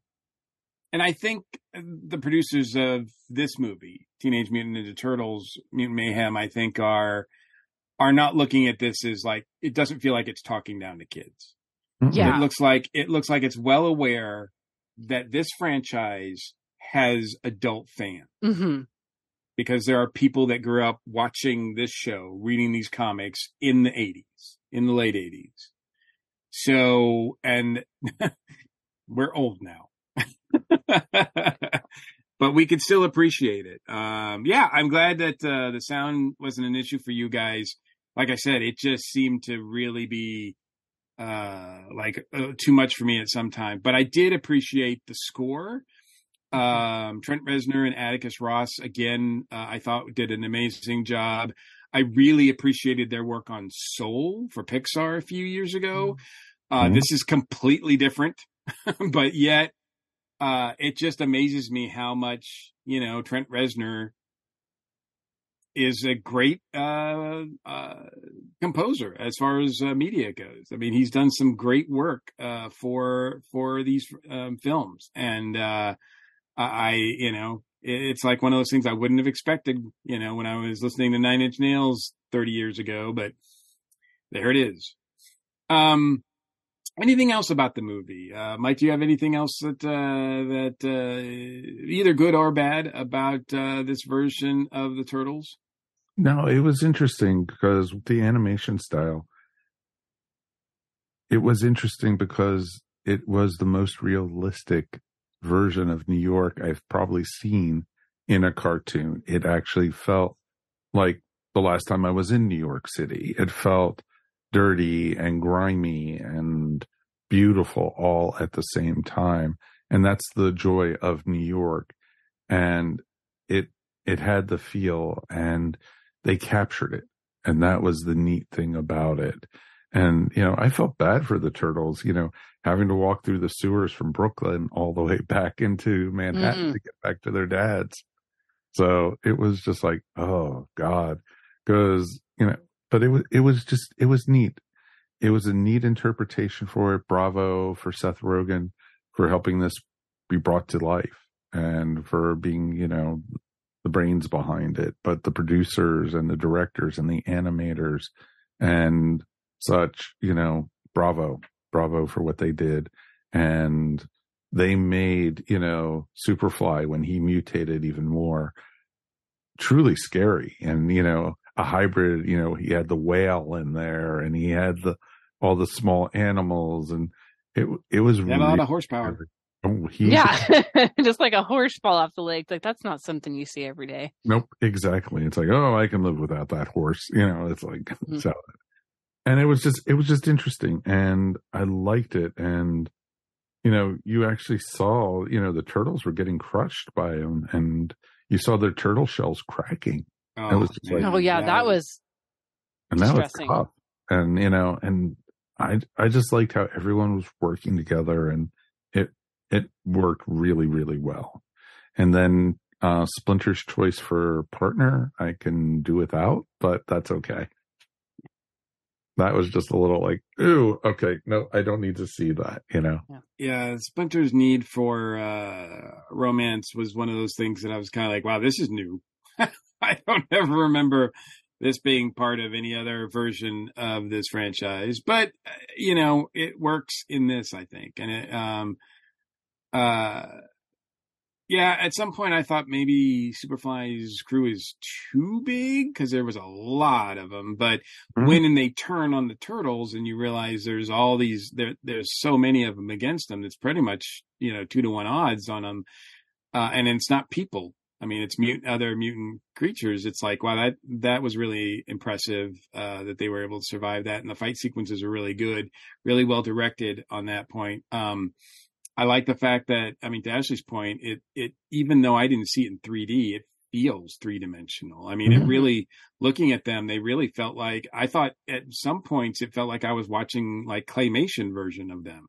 and I think the producers of this movie, Teenage Mutant Ninja Turtles, Mutant Mayhem, I think are are not looking at this as like it doesn't feel like it's talking down to kids. Yeah. It looks like it looks like it's well aware that this franchise has adult fans hmm because there are people that grew up watching this show, reading these comics in the 80s, in the late 80s. So, and [LAUGHS] we're old now. [LAUGHS] but we could still appreciate it. Um, yeah, I'm glad that uh, the sound wasn't an issue for you guys. Like I said, it just seemed to really be uh, like uh, too much for me at some time. But I did appreciate the score. Um, Trent Reznor and Atticus Ross again, uh, I thought did an amazing job. I really appreciated their work on Soul for Pixar a few years ago. Uh, Mhm. This is completely different, [LAUGHS] but yet uh, it just amazes me how much you know Trent Reznor is a great uh, uh, composer as far as uh, media goes. I mean, he's done some great work uh, for for these um, films, and uh, I, you know, it's like one of those things I wouldn't have expected, you know, when I was listening to Nine Inch Nails thirty years ago, but there it is. Um, anything else about the movie, uh, Mike? Do you have anything else that uh, that uh, either good or bad about uh, this version of the Turtles? No, it was interesting because the animation style, it was interesting because it was the most realistic version of New York I've probably seen in a cartoon. It actually felt like the last time I was in New York City. It felt dirty and grimy and beautiful all at the same time. And that's the joy of New York. And it, it had the feel and they captured it. And that was the neat thing about it. And, you know, I felt bad for the turtles, you know, having to walk through the sewers from Brooklyn all the way back into Manhattan Mhm. to get back to their dads. So it was just like, oh God, because, you know, but it was, it was just, it was neat. It was a neat interpretation for it. Bravo for Seth Rogen for helping this be brought to life and for being, you know, the brains behind it, but the producers and the directors and the animators and such, you know, bravo, bravo for what they did. And they made, you know, Superfly when he mutated even more truly scary. And, you know, a hybrid, you know, he had the whale in there and he had the, all the small animals and it, it was They had a lot really of horsepower. Oh, he's Yeah, [LAUGHS] just like a horse fall off the leg. Like that's not something you see every day. Nope, exactly. It's like, oh, I can live without that horse. You know, it's like [LAUGHS] Mhm. so. And it was just, it was just interesting, and I liked it. And you know, you actually saw, you know, the turtles were getting crushed by him, and you saw their turtle shells cracking. Oh, it was just like, Oh yeah, that was and that was distressing. tough. And you know, and I, I just liked how everyone was working together, and it, it worked really, really well. And then uh Splinter's choice for partner, I can do without, but that's okay. That was just a little like, ooh, okay, no, I don't need to see that, you know. yeah, Splinter's need for uh, romance was one of those things that I was kind of like, wow, this is new. [LAUGHS] I don't ever remember this being part of any other version of this franchise, but uh, you know, it works in this, I think, and it, um, uh, yeah, at some point I thought maybe Superfly's crew is too big because there was a lot of them, but Mhm. when they turn on the turtles and you realize there's all these there there's so many of them against them it's pretty much you know two to one odds on them uh, and it's not people. I mean it's mute other mutant creatures. It's like wow that that was really impressive uh, that they were able to survive that and the fight sequences are really good really well directed on that point. Um i like the fact that i mean to ashley's point it it even though i didn't see it in 3d it feels three dimensional. I mean, it Mhm. really, looking at them, they really felt like, I thought at some points it felt like I was watching like claymation version of them.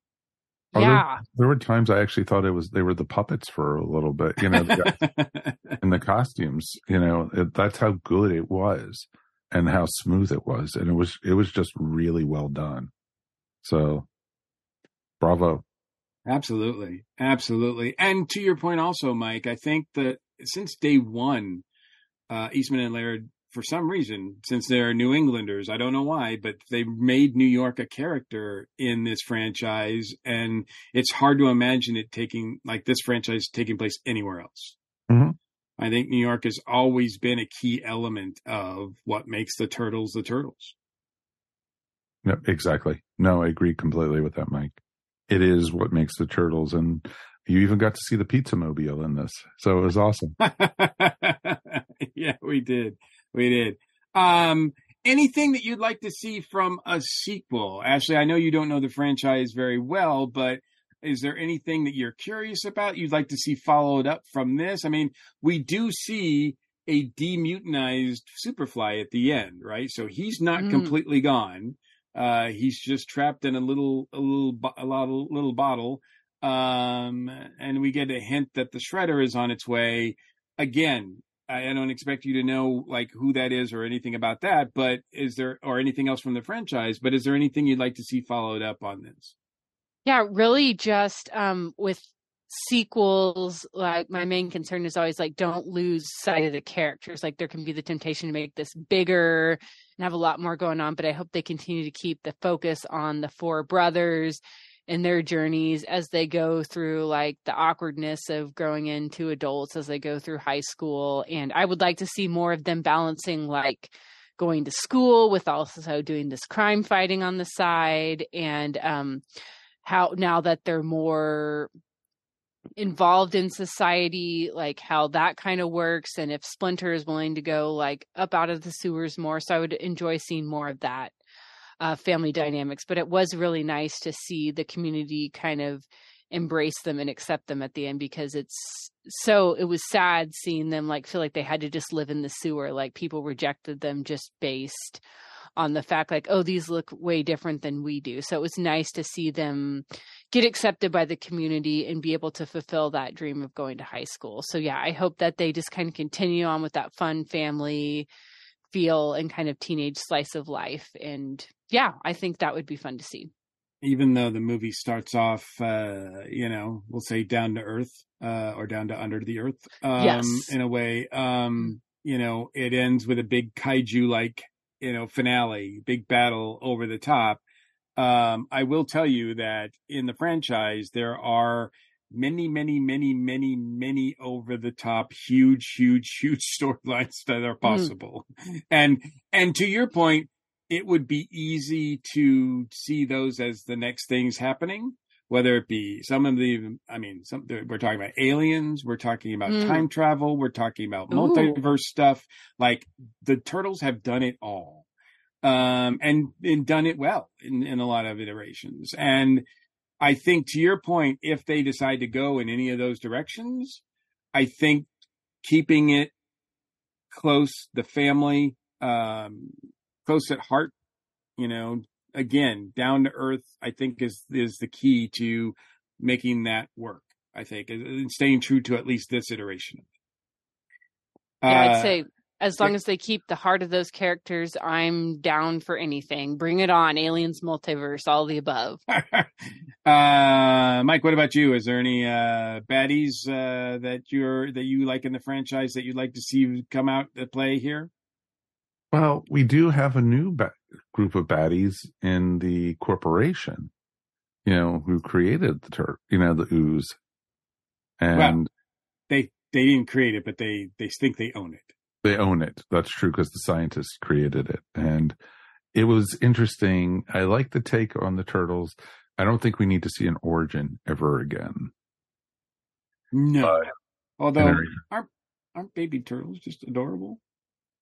Oh, there- yeah. There, were times I actually thought it was they were the puppets for a little bit, you know, [LAUGHS] in the costumes. You know, it, that's how good it was and how smooth it was, and it was it was just really well done. So, bravo. Absolutely. Absolutely. And to your point also, Mike, I think that since day one, uh, Eastman and Laird, for some reason, since they're New Englanders, I don't know why, but they made New York a character in this franchise. And it's hard to imagine it taking, like this franchise taking place anywhere else. Mm-hmm. I think New York has always been a key element of what makes the Turtles the Turtles. No, exactly. No, I agree completely with that, Mike. It is what makes the turtles, and you even got to see the pizza mobile in this, so it was awesome. [LAUGHS] yeah, we did, we did. Um, anything that you'd like to see from a sequel, Ashley? I know you don't know the franchise very well, but is there anything that you're curious about you'd like to see followed up from this? I mean, we do see a demutinized Superfly at the end, right? So he's not mm. completely gone. Uh, he's just trapped in a little, a little, a little, little bottle. Um, and we get a hint that the shredder is on its way. Again, I don't expect you to know like who that is or anything about that, but is there, or anything else from the franchise, but is there anything you'd like to see followed up on this? Yeah, really just um, with sequels like my main concern is always like don't lose sight of the characters like there can be the temptation to make this bigger and have a lot more going on but i hope they continue to keep the focus on the four brothers and their journeys as they go through like the awkwardness of growing into adults as they go through high school. And i would like to see more of them balancing like going to school with also doing this crime fighting on the side and um how now that they're more involved in society like how that kind of works and if splinter is willing to go like up out of the sewers more so i would enjoy seeing more of that uh, family dynamics but it was really nice to see the community kind of embrace them and accept them at the end because it's so it was sad seeing them like feel like they had to just live in the sewer like people rejected them just based on the fact like oh these look way different than we do. So it was nice to see them get accepted by the community and be able to fulfill that dream of going to high school. So yeah i hope that they just kind of continue on with that fun family feel and kind of teenage slice of life. And yeah i think that would be fun to see. Even though the movie starts off uh you know we'll say down to earth uh or down to under the earth um yes. in a way um you know it ends with a big kaiju like you know finale, big battle over the top. Um, I will tell you that in the franchise there are many, many, many, many, many over the top, huge, huge, [LAUGHS] huge storylines that are hmm. possible. Mm. And and to your point, it would be easy to see those as the next things happening whether it be some of the, I mean, some we're talking about aliens, we're talking about mm. time travel, we're talking about multiverse stuff. Like the turtles have done it all, um, and and done it well in, in a lot of iterations. And I think to your point, if they decide to go in any of those directions, I think keeping it close, the family, um, close at heart, you know, again, down to earth, I think is is the key to making that work. I think and staying true to at least this iteration. Yeah, uh, I'd say as long as they keep the heart of those characters, I'm down for anything. Bring it on, aliens, multiverse, all the above. [LAUGHS] uh, Mike, what about you? Is there any uh, baddies uh, that you're that you like in the franchise that you'd like to see come out to play here? Well, we do have a new ba- group of baddies in the corporation, you know, who created the turf, you know, the ooze. And well, they they didn't create it, but they they think they own it. They own it. That's true because the scientists created it, and it was interesting. I like the take on the turtles. I don't think we need to see an origin ever again. No, but, although aren't aren't baby turtles just adorable?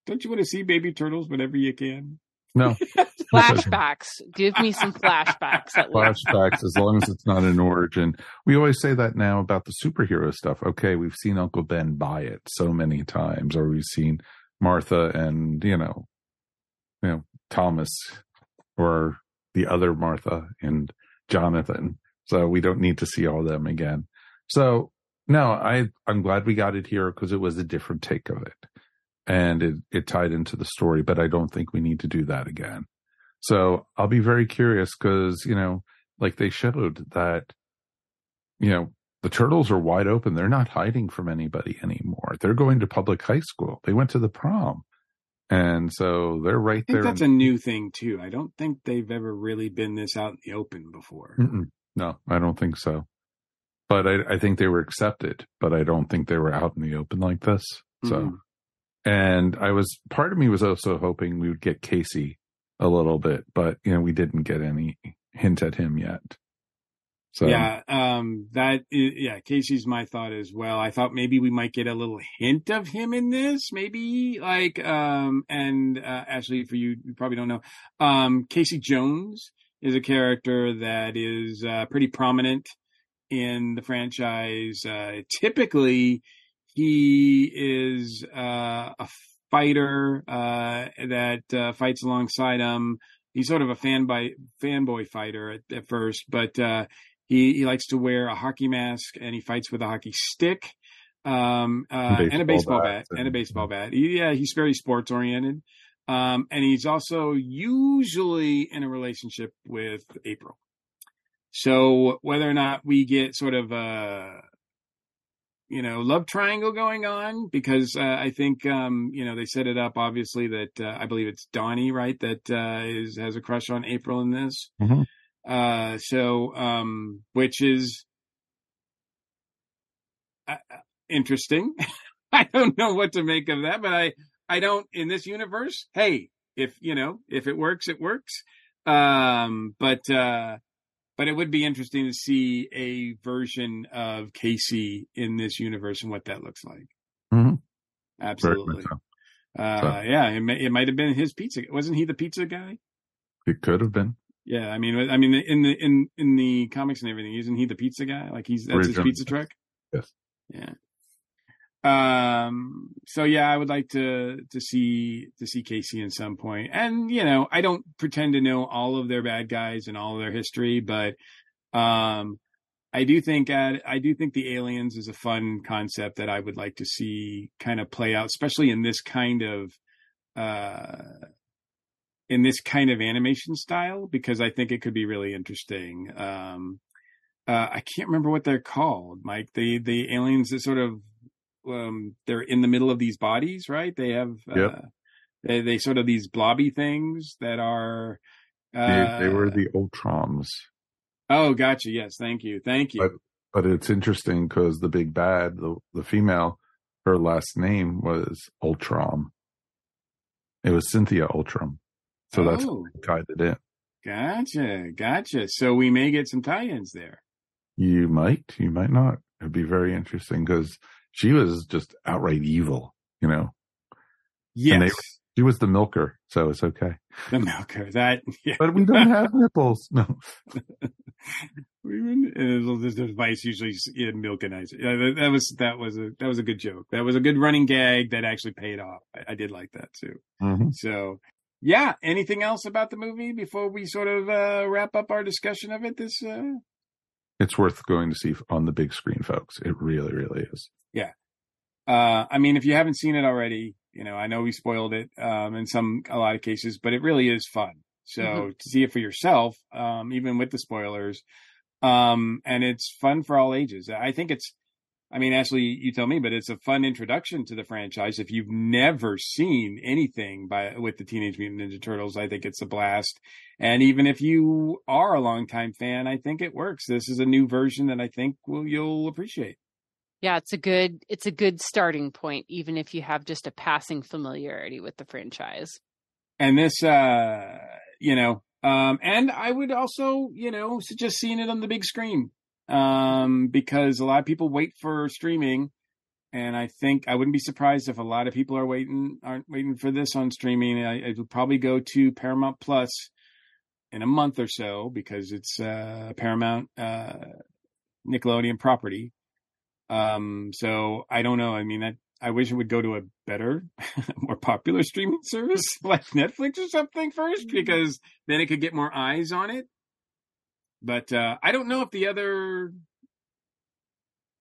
Don't you want to see baby turtles whenever you can? No. [LAUGHS] flashbacks. Give me some flashbacks at Flashbacks, as long as it's not an origin. We always say that now about the superhero stuff. Okay, we've seen Uncle Ben buy it so many times, or we've seen Martha and, you know, you know, Thomas or the other Martha and Jonathan. So we don't need to see all of them again. So no, I I'm glad we got it here because it was a different take of it and it, it tied into the story, but I don't think we need to do that again. So I'll be very curious because, you know, like they showed that you know, the turtles are wide open. They're not hiding from anybody anymore. They're going to public high school. They went to the prom. And so they're right I think there. that's a new thing too. I don't think they've ever really been this out in the open before. Mm-mm. No, I don't think so. But I, I think they were accepted, but I don't think they were out in the open like this. So, Mhm. And I was, part of me was also hoping we would get Casey a little bit, but, you know, we didn't get any hint at him yet. So, Yeah, um, that yeah, Casey's my thought as well. I thought maybe we might get a little hint of him in this, maybe like um, and uh, actually, for you, you probably don't know, um, Casey Jones is a character that is uh, pretty prominent in the franchise. Uh, typically, he is uh, a fighter uh, that uh, fights alongside him. He's sort of a fanboy fanboy fighter at, at first, but uh, he he likes to wear a hockey mask and he fights with a hockey stick, um, uh, and a baseball bat, and a baseball bat. He- yeah, he's very sports oriented, um, and he's also usually in a relationship with April. So whether or not we get sort of a you know love triangle going on, because uh, I think um, you know they set it up obviously that uh, I believe it's Donnie right that uh, is has a crush on April in this. Mhm. Uh, so, um, which is uh, uh, interesting. [LAUGHS] I don't know what to make of that, but I, I don't in this universe. Hey, if you know, if it works, it works. Um, but, uh, but it would be interesting to see a version of Casey in this universe and what that looks like. Mhm. Absolutely. Much Uh, So- yeah, it, may, it might have been his pizza. Wasn't he the pizza guy? it could have been. Yeah, I mean, I mean, in the in in the comics and everything, isn't he the pizza guy? Like he's that's his pizza truck. Yes. Yeah. Um. So yeah, I would like to to see to see Casey in some point, and you know, I don't pretend to know all of their bad guys and all of their history, but um, I do think uh, I do think the aliens is a fun concept that I would like to see kind of play out, especially in this kind of uh in this kind of animation style because I think it could be really interesting. Um, uh, I can't remember what they're called, Mike. The the aliens that sort of um, they're in the middle of these bodies, right? They have uh, Yep. they they sort of these blobby things that are. Uh, they, they were the Utroms. oh, gotcha. Yes, thank you, thank you. But but it's interesting because the big bad, the the female, her last name was Utrom. It was Cynthia Utrom, so that's Oh. they tied it in. Gotcha, gotcha. So we may get some tie-ins there. You might, you might not. It'd be very interesting because she was just outright evil, you know. And they- Yes, she was the milker, so it's okay. the milker. That [LAUGHS] yeah. But we don't have nipples. No, [LAUGHS] We uh, There's a device usually in milk and ice. Yeah, that, that was that was a that was a good joke. That was a good running gag that actually paid off. I, I did like that too. Mhm. So, yeah. Anything else about the movie before we sort of uh, wrap up our discussion of it? This, uh... it's worth going to see on the big screen, folks. It really, really is. yeah. Uh, I mean, if you haven't seen it already, you know, I know we spoiled it um, in some a lot of cases, but it really is fun. So Mhm. to see it for yourself, um, even with the spoilers, um, and it's fun for all ages. I think it's. I mean, Ashley, you tell me, but it's a fun introduction to the franchise. If you've never seen anything by with the Teenage Mutant Ninja Turtles, I think it's a blast. And even if you are a longtime fan, I think it works. This is a new version that I think will you'll appreciate. Yeah, it's a good it's a good starting point, even if you have just a passing familiarity with the franchise. and this uh you know um and i would also you know suggest seeing it on the big screen um because a lot of people wait for streaming and i think i wouldn't be surprised if a lot of people are waiting aren't waiting for this on streaming. I, I would probably go to paramount plus in a month or so because it's uh paramount uh nickelodeon property. Um so i don't know. I mean that I wish it would go to a better, [LAUGHS] more popular streaming service [LAUGHS] like Netflix or something first, because then it could get more eyes on it. But uh, I don't know if the other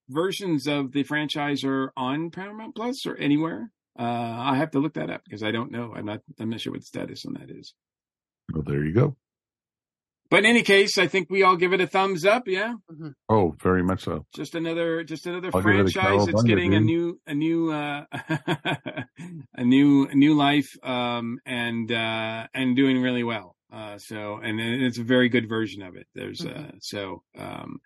versions of the franchise are on Paramount Plus or anywhere. Uh, I have to look that up because I don't know. I'm not. I'm not sure what the status on that is. Well, there you go. but in any case, I think we all give it a thumbs up. Yeah, Oh, very much so. just another just another I'll give it a franchise that's cowabunga, getting a new a new uh [LAUGHS] a new a new life um and uh and doing really well uh so and it's a very good version of it. There's uh so um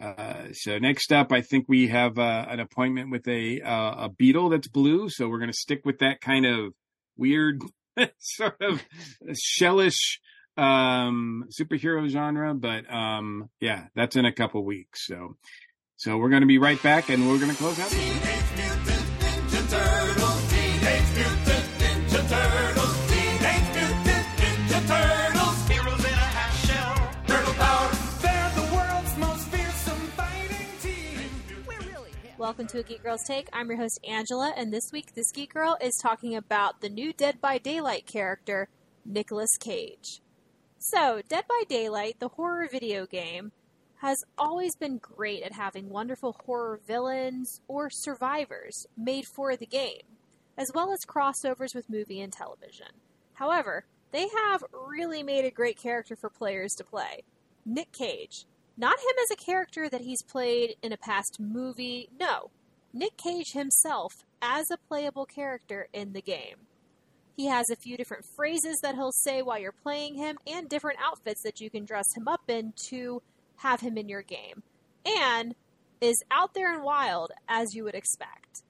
uh so next up i think we have uh, an appointment with a uh, a beetle that's blue so we're going to stick with that kind of weird [LAUGHS] sort of [LAUGHS] shellish um superhero genre but um yeah that's in a couple weeks so so we're going to be right back and we're going to close out Welcome to a Geek Girls Take. I'm your host Angela, and this week this Geek Girl is talking about the new Dead by Daylight character, Nicolas Cage. So, Dead by Daylight, the horror video game, has always been great at having wonderful horror villains or survivors made for the game, as well as crossovers with movie and television. However, they have really made a great character for players to play. Nick Cage. Not him as a character that he's played in a past movie, no. Nick Cage himself as a playable character in the game. He has a few different phrases that he'll say while you're playing him and different outfits that you can dress him up in to have him in your game. And is out there and wild as you would expect.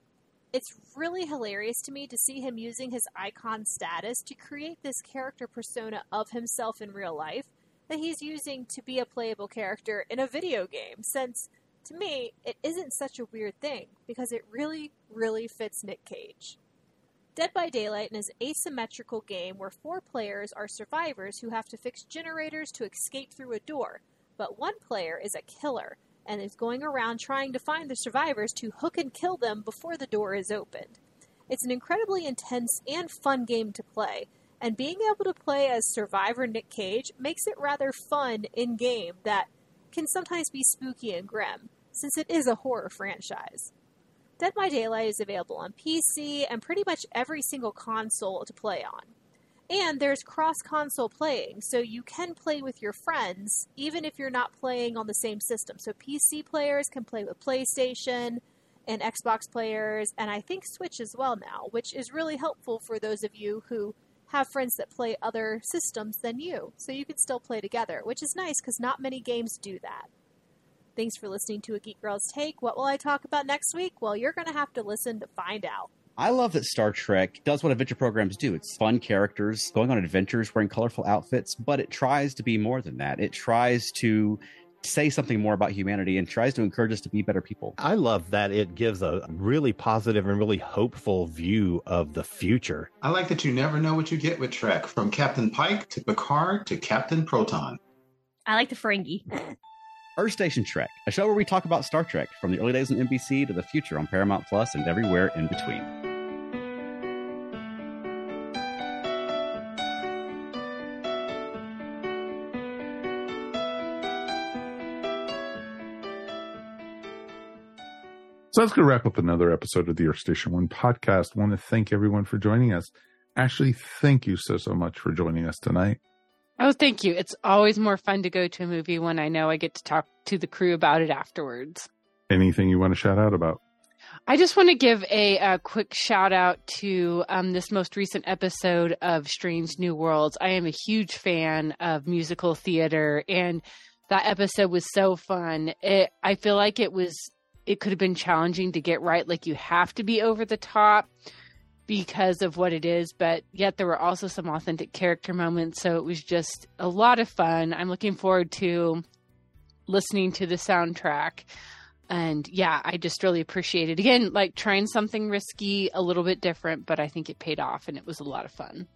It's really hilarious to me to see him using his icon status to create this character persona of himself in real life that he's using to be a playable character in a video game, since to me, it isn't such a weird thing because it really, really fits Nick Cage. Dead by Daylight is an asymmetrical game where four players are survivors who have to fix generators to escape through a door, but one player is a killer and is going around trying to find the survivors to hook and kill them before the door is opened. It's an incredibly intense and fun game to play, and being able to play as survivor Nick Cage makes it rather fun in game that can sometimes be spooky and grim, since it is a horror franchise. Dead by Daylight is available on PC and pretty much every single console to play on. And there's cross console playing, so you can play with your friends even if you're not playing on the same system. So PC players can play with PlayStation and Xbox players, and I think Switch as well now, which is really helpful for those of you who have friends that play other systems than you, so you can still play together, which is nice because not many games do that. Thanks for listening to A Geek Girl's Take. What will I talk about next week? Well, you're going to have to listen to find out. I love that Star Trek does what adventure programs do. It's fun characters going on adventures, wearing colorful outfits, but it tries to be more than that. It tries to say something more about humanity and tries to encourage us to be better people. I love that it gives a really positive and really hopeful view of the future. I like that you never know what you get with Trek, from Captain Pike to Picard to Captain Proton. I like the Ferengi. Earth Station Trek, a show where we talk about Star Trek from the early days on NBC to the future on Paramount Plus and everywhere in between. So that's going to wrap up another episode of the Earth Station One podcast. want to thank everyone for joining us. Ashley, thank you so, so much for joining us tonight. Oh, thank you. It's always more fun to go to a movie when I know I get to talk to the crew about it afterwards. Anything you want to shout out about? I just want to give a, a quick shout out to um, this most recent episode of Strange New Worlds. I am a huge fan of musical theater, and that episode was so fun. It, I feel like it was it could have been challenging to get right. Like you have to be over the top because of what it is, but yet there were also some authentic character moments. So it was just a lot of fun. I'm looking forward to listening to the soundtrack. And yeah, I just really appreciate it. Again, like trying something risky, a little bit different, but I think it paid off and it was a lot of fun.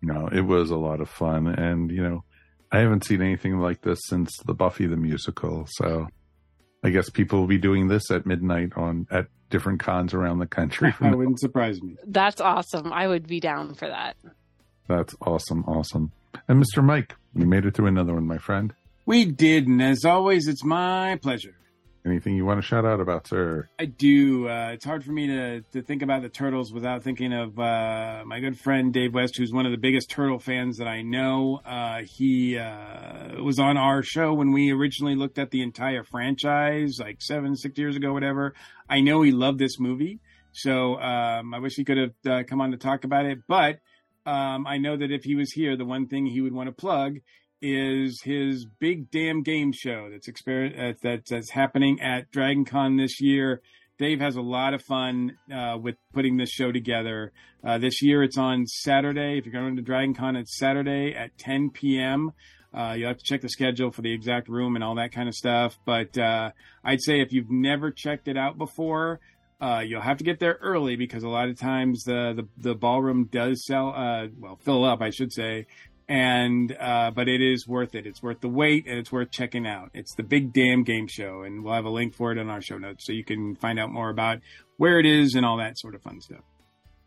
No, it was a lot of fun. And, you know, I haven't seen anything like this since the Buffy the Musical. So I guess people will be doing this at midnight on at different cons around the country. [LAUGHS] That wouldn't surprise me. That's awesome. I would be down for that. That's awesome. Awesome. And Mr. Mike, you made it through another one, my friend. We did, and as always, it's my pleasure. Anything you want to shout out about, sir? I do. Uh, it's hard for me to, to think about the Turtles without thinking of uh, my good friend Dave West, who's one of the biggest Turtle fans that I know. Uh, he uh, was on our show when we originally looked at the entire franchise, like seven, six years ago, whatever. I know he loved this movie. So um, I wish he could have uh, come on to talk about it. But um, I know that if he was here, the one thing he would want to plug is his big damn game show that's exper- uh, that's, happening at Dragon Con this year. Dave has a lot of fun uh, with putting this show together. Uh, this year it's on Saturday. If you're going to Dragon Con, it's Saturday at 10 p.m. Uh, you'll have to check the schedule for the exact room and all that kind of stuff. But uh, I'd say if you've never checked it out before, uh, you'll have to get there early because a lot of times the the, the ballroom does sell, well, fill up, I should say, and uh, but it is worth it. It's worth the wait, and it's worth checking out. It's the Big Damn Game Show, and we'll have a link for it in our show notes, so you can find out more about where it is and all that sort of fun stuff.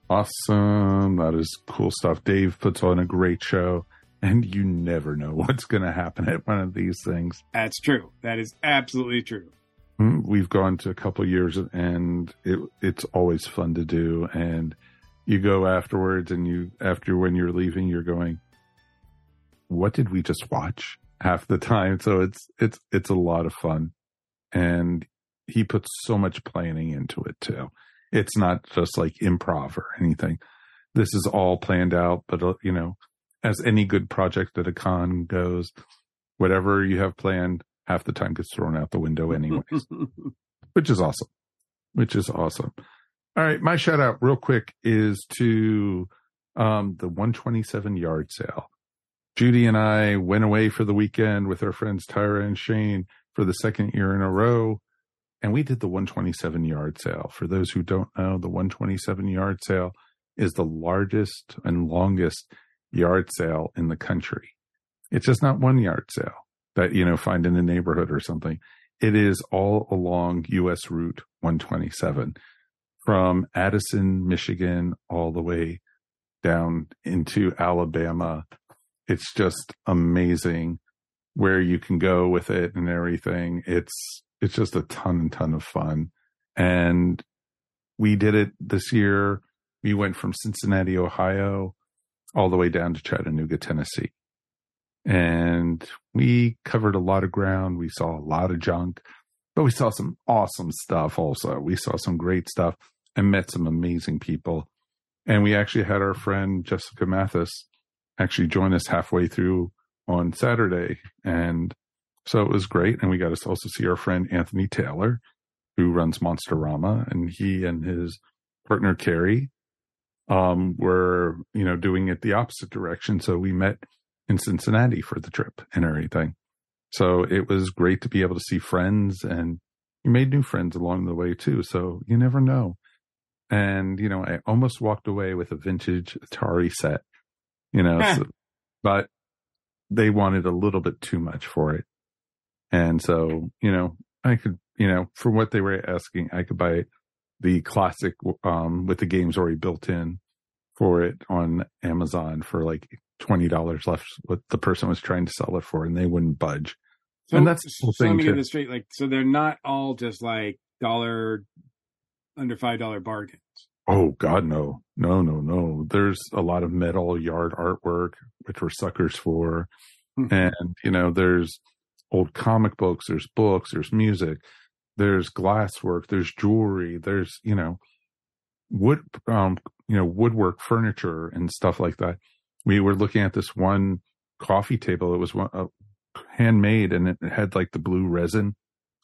Awesome, that is cool stuff. Dave puts on a great show, and you never know what's going to happen at one of these things. That's true. That is absolutely true. Mm, We've gone to a couple years, and it it's always fun to do. And you go afterwards, and you after when you're leaving, you're going what did we just watch half the time? So it's it's it's a lot of fun. And he puts so much planning into it too. It's not just like improv or anything. This is all planned out but uh, you know as any good project at a con goes whatever you have planned half the time gets thrown out the window anyways [LAUGHS] which is awesome. Which is awesome. All right my shout out real quick is to um the 127 yard sale Judy and I went away for the weekend with our friends Tyra and Shane for the second year in a row. And we did the 127 yard sale. For those who don't know, the 127 yard sale is the largest and longest yard sale in the country. It's just not one yard sale that, you know, find in the neighborhood or something. It is all along US Route 127 from Addison, Michigan, all the way down into Alabama it's just amazing where you can go with it and everything. It's it's just a ton and ton of fun. And we did it this year. We went from Cincinnati, Ohio, all the way down to Chattanooga, Tennessee. And we covered a lot of ground. We saw a lot of junk, but we saw some awesome stuff also. We saw some great stuff and met some amazing people. And we actually had our friend Jessica Mathis actually join us halfway through on Saturday. And so it was great. And we got to also see our friend Anthony Taylor, who runs Monsterama, and he and his partner Carrie um, were, you know, doing it the opposite direction. So we met in Cincinnati for the trip and everything. So it was great to be able to see friends and you made new friends along the way too. So you never know. And, you know, I almost walked away with a vintage Atari set you know, so, but they wanted a little bit too much for it. And so, you know, I could, you know, for what they were asking, I could buy the classic, um, with the games already built in for it on Amazon for like $20 left what the person was trying to sell it for and they wouldn't budge. So, and that's the so thing let me too. get this straight. Like, so they're not all just like dollar under five dollar bargains. Oh God, no, no, no, no. There's a lot of metal yard artwork, which we're suckers for, and you know, there's old comic books, there's books, there's music, there's glasswork, there's jewelry, there's you know, wood, um, you know, woodwork, furniture, and stuff like that. We were looking at this one coffee table. It was one uh, handmade, and it had like the blue resin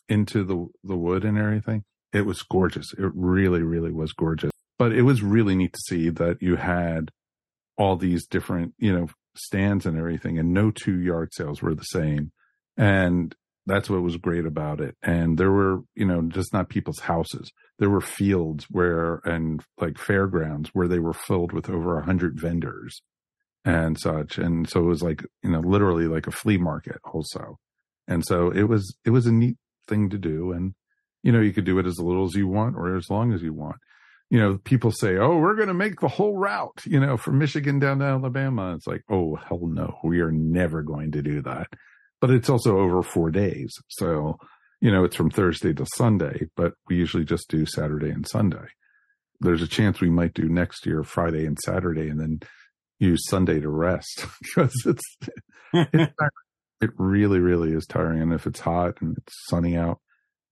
into the the wood and everything. It was gorgeous. It really, really was gorgeous but it was really neat to see that you had all these different, you know, stands and everything, and no two yard sales were the same. And that's what was great about it. And there were, you know, just not people's houses. There were fields where, and like fairgrounds where they were filled with over a hundred vendors and such. And so it was like, you know, literally like a flea market also. And so it was, it was a neat thing to do. And, you know, you could do it as little as you want or as long as you want you know, people say, "Oh, we're going to make the whole route," you know, from Michigan down to Alabama. It's like, "Oh, hell no, we are never going to do that." But it's also over four days, so you know, it's from Thursday to Sunday, but we usually just do Saturday and Sunday. There's a chance we might do next year Friday and Saturday and then use Sunday to rest [LAUGHS] because it's, it's [LAUGHS] it really, really is tiring. And if it's hot and it's sunny out,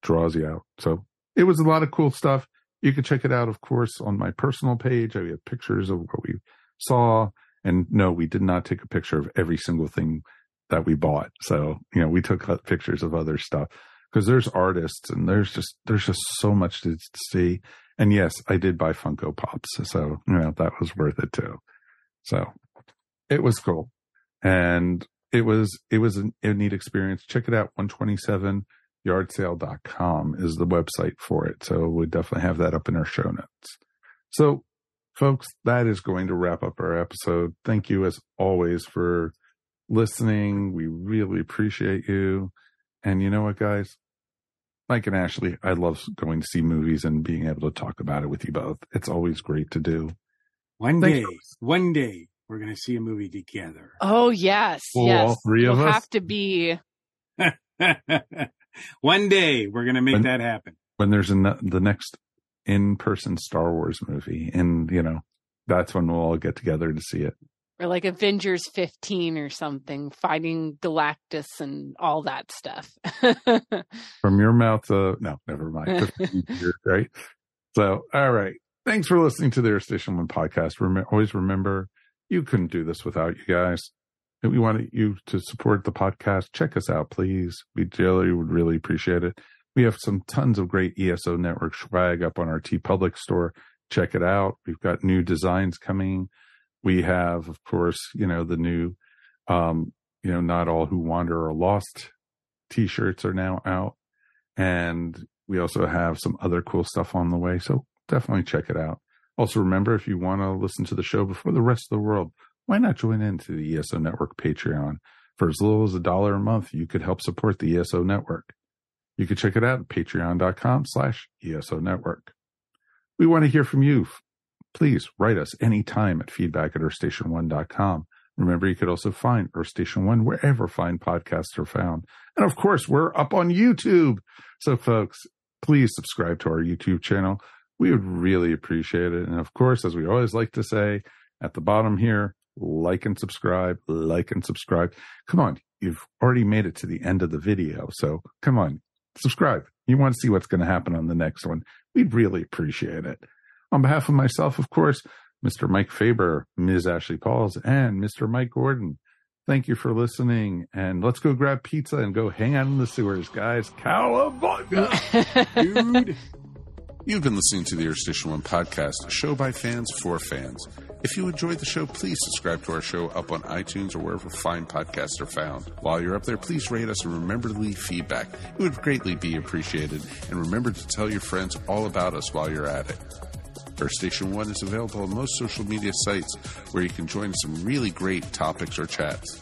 draws you out. So it was a lot of cool stuff. You can check it out, of course, on my personal page. I have pictures of what we saw. And no, we did not take a picture of every single thing that we bought. So, you know, we took uh, pictures of other stuff because there's artists and there's just, there's just so much to see. And yes, I did buy Funko Pops. So, you know, that was worth it too. So it was cool. And it was, it was an, a neat experience. Check it out. 127 yardsale.com is the website for it. So we definitely have that up in our show notes. So folks, that is going to wrap up our episode. Thank you as always for listening. We really appreciate you. And you know what, guys? Mike and Ashley, I love going to see movies and being able to talk about it with you both. It's always great to do. One Thank day, you. one day, we're going to see a movie together. Oh yes, well, yes. All three of we'll us have to be. [LAUGHS] [LAUGHS] one day, we're going to make when, that happen. When there's a, the next in-person Star Wars movie, and you know that's when we'll all get together to see it. Or like Avengers 15 or something, fighting Galactus and all that stuff. [LAUGHS] From your mouth, uh, no, never mind. [LAUGHS] right? So, all right. Thanks for listening to the Earth Station One podcast. Rem- always remember, you couldn't do this without you guys. We want you to support the podcast, check us out, please. We really would really appreciate it. We have some tons of great ESO network swag up on our TeePublic store. Check it out. We've got new designs coming. We have, of course, you know, the new, um, you know, not all who wander are lost t-shirts are now out. And we also have some other cool stuff on the way. So definitely check it out. Also remember, if you want to listen to the show before the rest of the world, why not join into the ESO Network Patreon? For as little as a dollar a month, you could help support the ESO Network. You can check it out at patreon.com slash ESO Network. We want to hear from you. Please write us anytime at feedback at earthstation1.com. Remember, you could also find Earth Station One wherever fine podcasts are found. And of course, we're up on YouTube. So, folks, please subscribe to our YouTube channel. We would really appreciate it. And of course, as we always like to say at the bottom here, like and subscribe, like and subscribe. Come on, you've already made it to the end of the video. So come on, subscribe. You want to see what's going to happen on the next one. We'd really appreciate it. On behalf of myself, of course, Mr. Mike Faber, Ms. Ashley Pauls, and Mr. Mike Gordon, thank you for listening. And let's go grab pizza and go hang out in the sewers, guys. Cowabunga! [LAUGHS] Dude. You've been listening to the Earth Station One podcast, a show by fans for fans. If you enjoyed the show, please subscribe to our show up on iTunes or wherever fine podcasts are found. While you're up there, please rate us and remember to leave feedback. It would greatly be appreciated. And remember to tell your friends all about us while you're at it. Earth Station One is available on most social media sites where you can join some really great topics or chats.